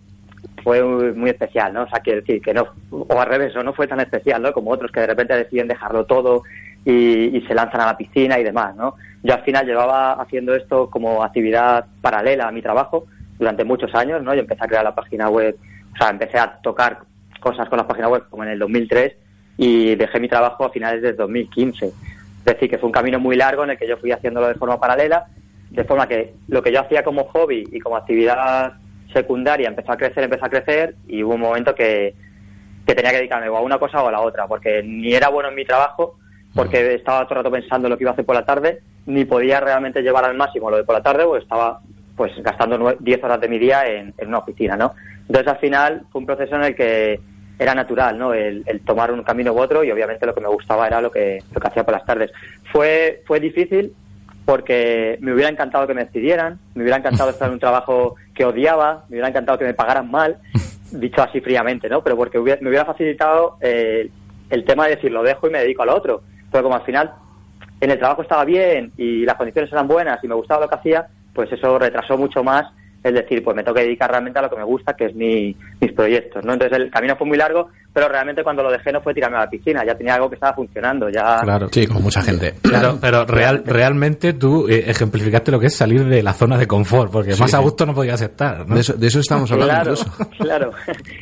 fue muy especial, ¿no? O sea, quiero decir que no, o al revés, o no fue tan especial, ¿no? Como otros que de repente deciden dejarlo todo y, y se lanzan a la piscina y demás, ¿no? Yo al final llevaba haciendo esto como actividad paralela a mi trabajo durante muchos años, ¿no? Yo empecé a crear la página web, o sea, empecé a tocar cosas con la página web como en el 2003 y dejé mi trabajo a finales del 2015. Es decir, que fue un camino muy largo en el que yo fui haciéndolo de forma paralela, de forma que lo que yo hacía como hobby y como actividad secundaria empezó a crecer, empezó a crecer y hubo un momento que, que tenía que dedicarme o a una cosa o a la otra, porque ni era bueno en mi trabajo, porque estaba todo el rato pensando en lo que iba a hacer por la tarde, ni podía realmente llevar al máximo lo de por la tarde, porque estaba pues gastando nue- 10 horas de mi día en, en una oficina, ¿no? Entonces al final fue un proceso en el que era natural, ¿no? El, el tomar un camino u otro y obviamente lo que me gustaba era lo que, lo que hacía por las tardes. Fue, fue difícil porque me hubiera encantado que me despidieran, me hubiera encantado estar en un trabajo que odiaba, me hubiera encantado que me pagaran mal, dicho así fríamente, ¿no? Pero porque hubiera- me hubiera facilitado eh, el tema de decir lo dejo y me dedico a lo otro. Pero como al final en el trabajo estaba bien y las condiciones eran buenas y me gustaba lo que hacía, pues eso retrasó mucho más el decir, pues me tengo que dedicar realmente a lo que me gusta, que es mi, mis proyectos, ¿no? Entonces el camino fue muy largo, pero realmente cuando lo dejé no fue tirarme a la piscina, ya tenía algo que estaba funcionando, ya... Claro. Sí, como mucha gente. Pero, pero real, realmente tú eh, ejemplificaste lo que es salir de la zona de confort, porque Sí, más a gusto no podías estar. ¿no? De eso, de eso estamos hablando Claro, incluso. claro.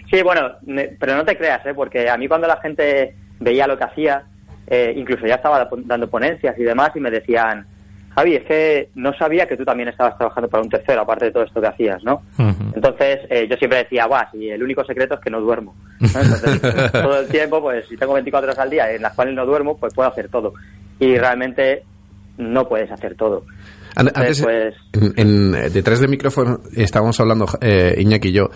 Sí, bueno, ne- pero no te creas, ¿eh? porque a mí cuando la gente veía lo que hacía, eh, incluso ya estaba dando ponencias y demás, y me decían, Javi, es que no sabía que tú también estabas trabajando para un tercero, aparte de todo esto que hacías, ¿no? Entonces, eh, yo siempre decía, guau, si el único secreto es que no duermo. ¿no? Entonces, todo el tiempo, pues si tengo 24 horas al día en las cuales no duermo, pues puedo hacer todo. Y realmente no puedes hacer todo. An- Antes, Entonces, en, en- eh, detrás del micrófono estábamos hablando, eh, Iñaki y yo,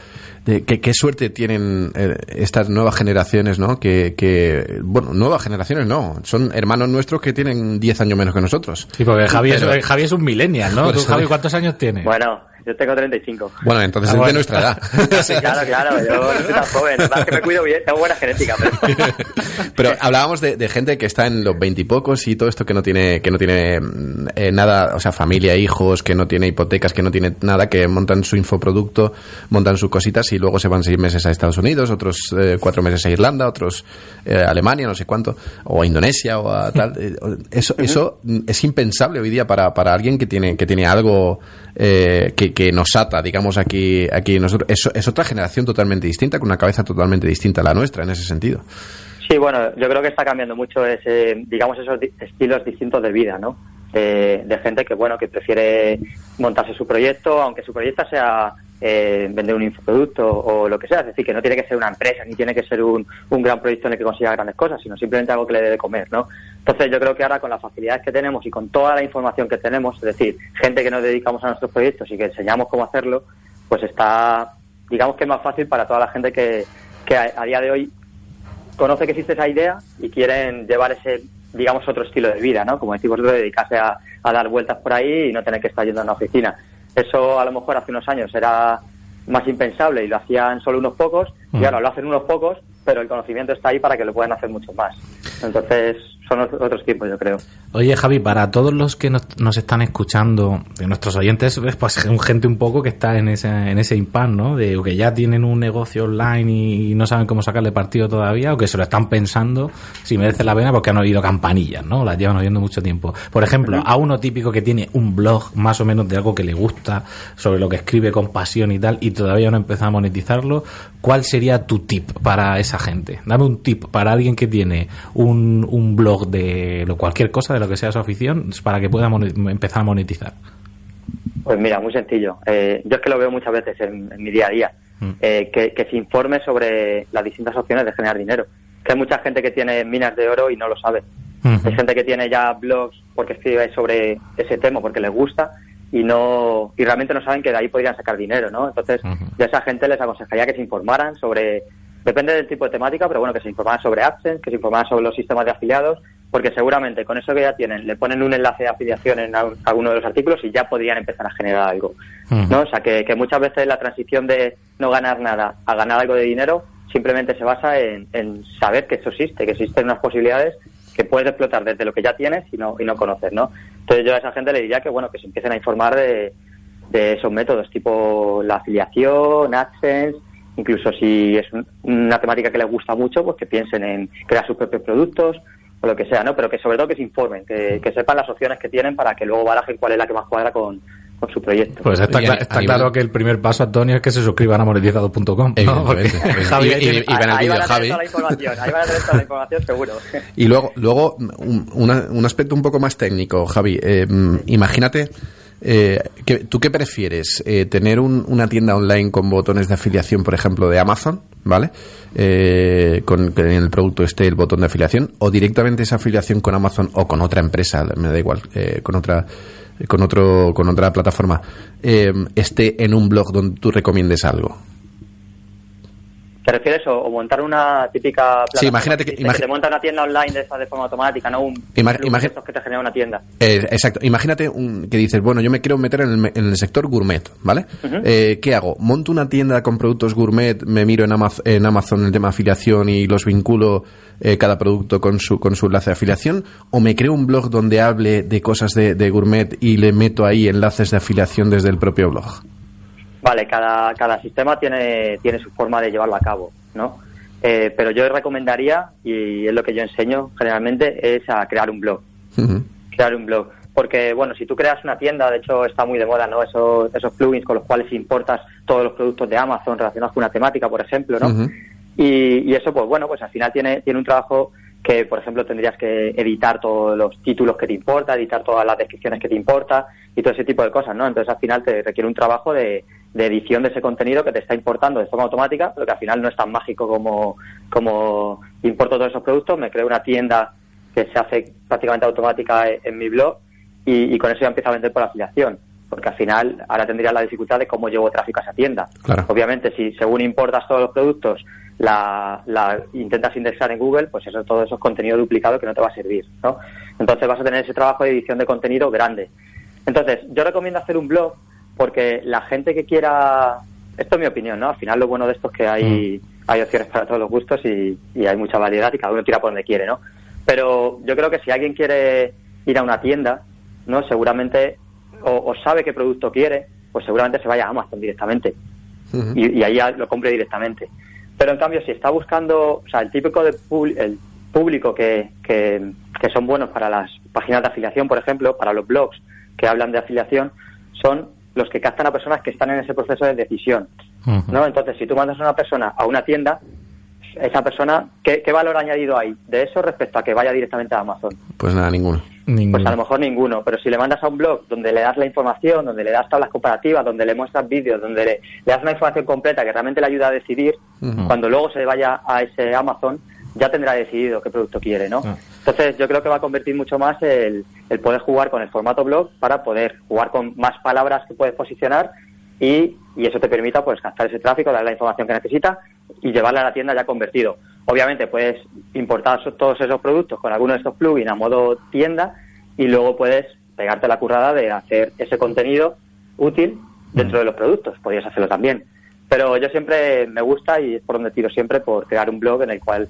de que, qué suerte tienen eh, estas nuevas generaciones, ¿no? Que, que, bueno, nuevas generaciones no, son hermanos nuestros que tienen 10 años menos que nosotros. Sí, porque Javi es, Pero- Javi es un millennial, ¿no? Por ¿Tú, eso- Javi, cuántos años tienes? bueno, yo tengo 35. Bueno, entonces Ah, es de nuestra edad. Claro, claro, yo no soy tan joven, es que me cuido bien, tengo buena genética. Pero... Pero hablábamos de, de gente que está en los veintipocos y, todo esto que no tiene, que no tiene mm, eh, nada, o sea, familia, hijos, que no tiene hipotecas, que no tiene nada, que montan su infoproducto, montan sus cositas y luego se van seis meses a Estados Unidos, otros eh, cuatro meses a Irlanda, otros eh, a Alemania, no sé cuánto, o a Indonesia o a tal. Eh, Eso, eso mm, es impensable hoy día para, para alguien que tiene, que tiene algo eh, que, que nos ata, digamos, aquí, aquí nosotros. Es, es otra generación totalmente distinta, con una cabeza totalmente distinta a la nuestra en ese sentido. Sí, bueno, yo creo que está cambiando mucho ese, digamos, esos estilos distintos de vida, ¿no? De, de gente que, bueno, que prefiere montarse su proyecto, aunque su proyecto sea eh, vender un infoproducto o lo que sea, es decir, que no tiene que ser una empresa, ni tiene que ser un, un gran proyecto en el que consiga grandes cosas, sino simplemente algo que le dé de comer, ¿no? Entonces yo creo que ahora con las facilidades que tenemos y con toda la información que tenemos, es decir, gente que nos dedicamos a nuestros proyectos y que enseñamos cómo hacerlo, pues está, digamos que es más fácil para toda la gente que, que a- día de hoy conoce que existe esa idea y quieren llevar ese, digamos, otro estilo de vida, ¿no? Como decís vosotros, dedicarse a, a dar vueltas por ahí y no tener que estar yendo a una oficina. Eso a lo mejor hace unos años era más impensable y lo hacían solo unos pocos y ahora lo hacen unos pocos, pero el conocimiento está ahí para que lo puedan hacer muchos más. Entonces son otros tiempos, yo creo. Oye, Javi, para todos los que nos, nos están escuchando, de nuestros oyentes, pues gente un poco que está en ese, en ese impas, ¿no? De que ya tienen un negocio online y, no saben cómo sacarle partido todavía, o que se lo están pensando si merece la pena porque han oído campanillas, ¿no? Las llevan oyendo mucho tiempo. Por ejemplo, a uno típico que tiene un blog más o menos de algo que le gusta, sobre lo que escribe con pasión y tal, y todavía no ha empezado a monetizarlo, ¿cuál sería tu tip para esa gente? Dame un tip para alguien que tiene un, un blog de lo, cualquier cosa, de lo que sea su afición, para que pueda empezar a monetizar. Pues mira, muy sencillo. Eh, yo es que lo veo muchas veces en, en mi día a día. Mm. Eh, que, que se informe sobre las distintas opciones de generar dinero. Que hay mucha gente que tiene minas de oro y no lo sabe. Hay gente que tiene ya blogs porque escribe sobre ese tema, porque les gusta y no y realmente no saben que de ahí podrían sacar dinero, ¿no? Entonces, yo a esa gente les aconsejaría que se informaran sobre, depende del tipo de temática, pero bueno, que se informaran sobre AdSense, que se informaran sobre los sistemas de afiliados, porque seguramente con eso que ya tienen, le ponen un enlace de afiliación en al- alguno de los artículos y ya podrían empezar a generar algo. O sea, que, que muchas veces la transición de no ganar nada a ganar algo de dinero simplemente se basa en, en saber que eso existe, que existen unas posibilidades que puedes explotar desde lo que ya tienes y no, y no conocer, ¿no? Entonces yo a esa gente le diría que, bueno, que se empiecen a informar de, de esos métodos, tipo la afiliación, AdSense, incluso si es un- una temática que les gusta mucho, pues que piensen en crear sus propios productos o lo que sea, ¿no? Pero que sobre todo que se informen, que, que sepan las opciones que tienen para que luego barajen cuál es la que más cuadra con, con su proyecto. Pues está, está nivel- claro que el primer paso, Antonio, es que se suscriban a monetizado.com. ¿no? Porque Y- el vídeo van a de Javi. tener toda la información, ahí van a tener toda la información seguro. Y luego, luego un, una- un aspecto un poco más técnico, Javi. Eh, imagínate, eh, ¿tú qué prefieres? Eh, ¿Tener un- una tienda online con botones de afiliación, por ejemplo, de Amazon, ¿vale? Eh, con que en el producto esté el botón de afiliación, o directamente esa afiliación con Amazon o con otra empresa, me da igual, eh, con otra con otro con otra plataforma eh, esté en un blog donde tú recomiendes algo ¿Te refieres o, o montar una típica plataforma Sí, imagínate que- te monta una tienda online de esa de forma automática, no un Ima- plugin imagi- de estos que te genera una tienda. Eh, exacto. Imagínate un, que dices, bueno, yo me quiero meter en el, en el sector gourmet, ¿vale? Eh, ¿Qué hago? ¿Monto una tienda con productos gourmet, me miro en, Amaz- en Amazon el tema de afiliación y los vinculo eh, cada producto con su, con su enlace de afiliación? ¿O me creo un blog donde hable de cosas de, de gourmet y le meto ahí enlaces de afiliación desde el propio blog? Vale, cada, cada sistema tiene, tiene su forma de llevarlo a cabo, ¿no? Eh, pero yo recomendaría, y es lo que yo enseño generalmente, es a crear un blog. Crear un blog. Porque, bueno, si tú creas una tienda, de hecho está muy de moda, ¿no? Esos, esos plugins con los cuales importas todos los productos de Amazon relacionados con una temática, por ejemplo, ¿no? Y, y eso, pues bueno, pues al final tiene, tiene un trabajo que, por ejemplo, tendrías que editar todos los títulos que te importa, editar todas las descripciones que te importa y todo ese tipo de cosas, ¿no? Entonces al final te requiere un trabajo de, de edición de ese contenido que te está importando de forma automática, pero que al final no es tan mágico como, como importo todos esos productos, me creo una tienda que se hace prácticamente automática en, en mi blog y, y con eso ya empiezo a vender por afiliación. Porque al final ahora tendría la dificultad de cómo llevo tráfico a esa tienda. Claro. Obviamente, si según importas todos los productos, la, la intentas indexar en Google, pues eso todo eso es contenido duplicado que no te va a servir, ¿no? Entonces vas a tener ese trabajo de edición de contenido grande. Entonces, yo recomiendo hacer un blog porque la gente que quiera, esto es mi opinión, ¿no? Al final lo bueno de esto es que hay, hay opciones para todos los gustos y, y hay mucha variedad y cada uno tira por donde quiere, ¿no? Pero yo creo que si alguien quiere ir a una tienda, ¿no? Seguramente, o, o sabe qué producto quiere, pues seguramente se vaya a Amazon directamente y, y ahí lo compre directamente. Pero en cambio, si está buscando, o sea, el típico de el público que, que, que son buenos para las páginas de afiliación, por ejemplo, para los blogs que hablan de afiliación, son los que captan a personas que están en ese proceso de decisión. ¿no? Entonces, si tú mandas a una persona a una tienda, esa persona, ¿qué, qué valor añadido hay de eso respecto a que vaya directamente a Amazon? Pues nada, ninguno. Ninguno. Pues a lo mejor ninguno, pero si le mandas a un blog donde le das la información, donde le das tablas comparativas, donde le muestras vídeos, donde le, le das una información completa que realmente le ayuda a decidir, cuando luego se vaya a ese Amazon, ya tendrá decidido qué producto quiere, ¿no? Ah. Entonces yo creo que va a convertir mucho más el, el poder jugar con el formato blog para poder jugar con más palabras que puedes posicionar y, y eso te permita pues captar ese tráfico, darle la información que necesita y llevarla a la tienda ya convertido. Obviamente puedes importar todos esos productos con alguno de estos plugins a modo tienda y luego puedes pegarte la currada de hacer ese contenido útil dentro de los productos. Podrías hacerlo también. Pero yo siempre me gusta y es por donde tiro siempre por crear un blog en el cual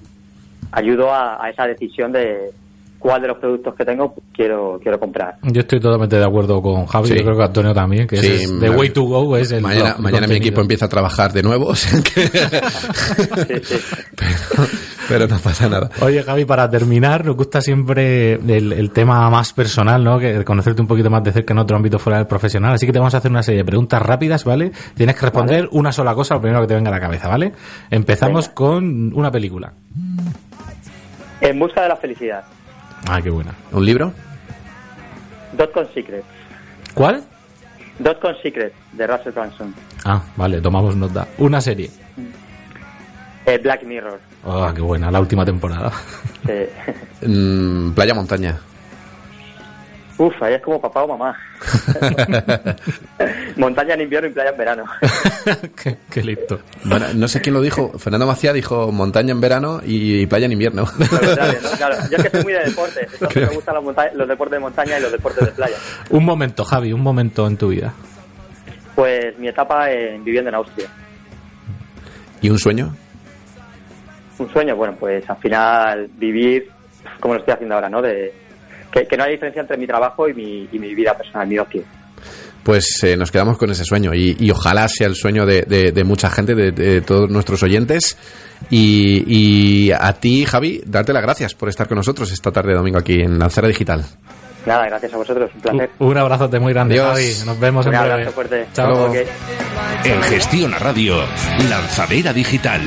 ayudo a, a esa decisión de cuál de los productos que tengo quiero quiero comprar. Yo estoy totalmente de acuerdo con Javi, Sí. yo creo que Antonio también, que Sí, es the way to go es el mañana, mañana mi equipo empieza a trabajar de nuevo, o sea que- Sí, sí. pero, pero no pasa nada. Oye, Javi, para terminar, nos gusta siempre el, el tema más personal, ¿no? Que conocerte un poquito más de cerca en otro ámbito fuera del profesional. Así que te vamos a hacer una serie de preguntas rápidas, ¿vale? Tienes que responder una sola cosa, lo primero que te venga a la cabeza, ¿vale? Empezamos Venga. con una película. En busca de la felicidad. Ah, qué buena. ¿Un libro? Dot con Secret. ¿Cuál? Dot con Secret de Russell Brunson. Ah, vale, tomamos nota. Una serie. Eh, Black Mirror. Ah, qué buena, la última temporada. Sí. Mm, playa, montaña. Uf, ahí es como papá o mamá. Montaña en invierno y playa en verano. qué, qué listo. Bueno, no sé quién lo dijo. Fernando Macía dijo montaña en verano y playa en invierno. ¿no? Claro, yo es que soy muy de deporte. Entonces me gustan los, monta- los deportes de montaña y los deportes de playa. Un momento, Javi, un momento en tu vida. Pues mi etapa en viviendo en Austria. ¿Y un sueño? Un sueño, bueno, pues al final vivir como lo estoy haciendo ahora, ¿no? De, que, que no hay diferencia entre mi trabajo y mi, y mi vida personal, mi ocio. Pues eh, nos quedamos con ese sueño y, y ojalá sea el sueño de, de- de mucha gente, de, de todos nuestros oyentes. Y, y a ti, Javi, darte las gracias por estar con nosotros esta tarde de domingo aquí en Alcera Digital. Nada, gracias a vosotros, un placer. Un abrazote muy grande, Adiós. Javi. Nos vemos Un en breve. abrazo fuerte. Chao. Ok. En Gestión a Radio, Lanzadera Digital.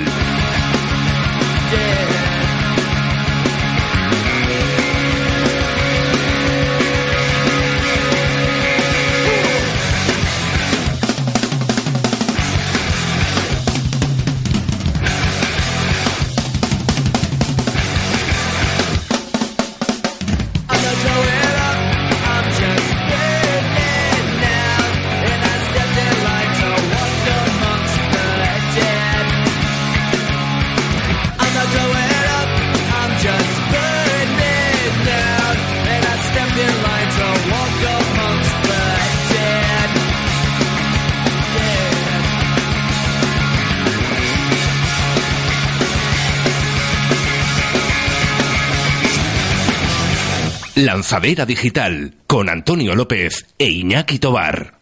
Lanzadera Digital con Antonio López e Iñaki Tobar.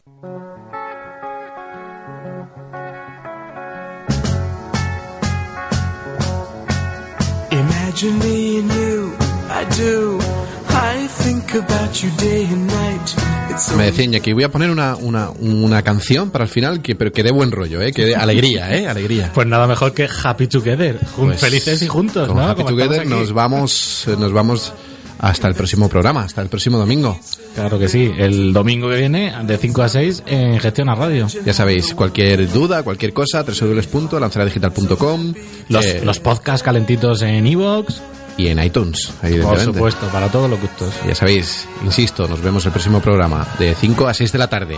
Imagine me and you, I do. I think about you day and night. It's Me decía Iñaki, voy a poner una, una, una canción para el final, que, pero que dé buen rollo, ¿eh? que dé alegría, ¿eh? alegría. Pues nada mejor que Happy Together. Pues, felices y juntos, con ¿no? Happy Como Together nos vamos, nos vamos hasta el próximo programa, hasta el próximo domingo. Claro que sí. El domingo que viene, de 5 a 6, en Gestión a Radio. Ya sabéis, cualquier duda, cualquier cosa, www.lanzaradigital.com Los, eh, los podcasts calentitos en Evox, y en iTunes, por supuesto, para todos los gustos. Ya sabéis, insisto, nos vemos el próximo programa de 5 a 6 de la tarde.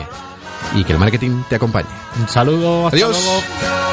Y que el marketing te acompañe. Un saludo, hasta Adiós. luego.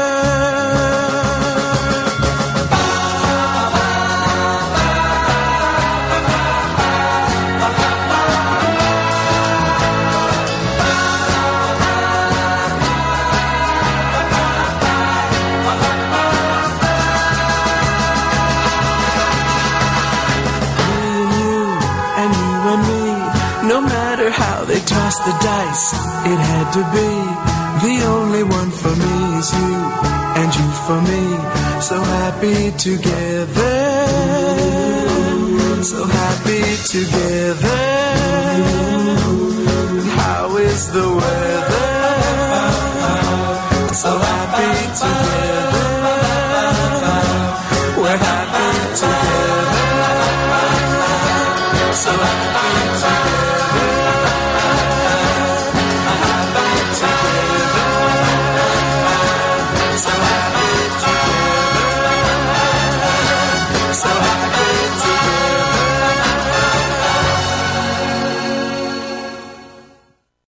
The it had to be. The only one for me is you, and you for me. So happy together. So happy together. How is the weather? So happy together. We're happy together. So happy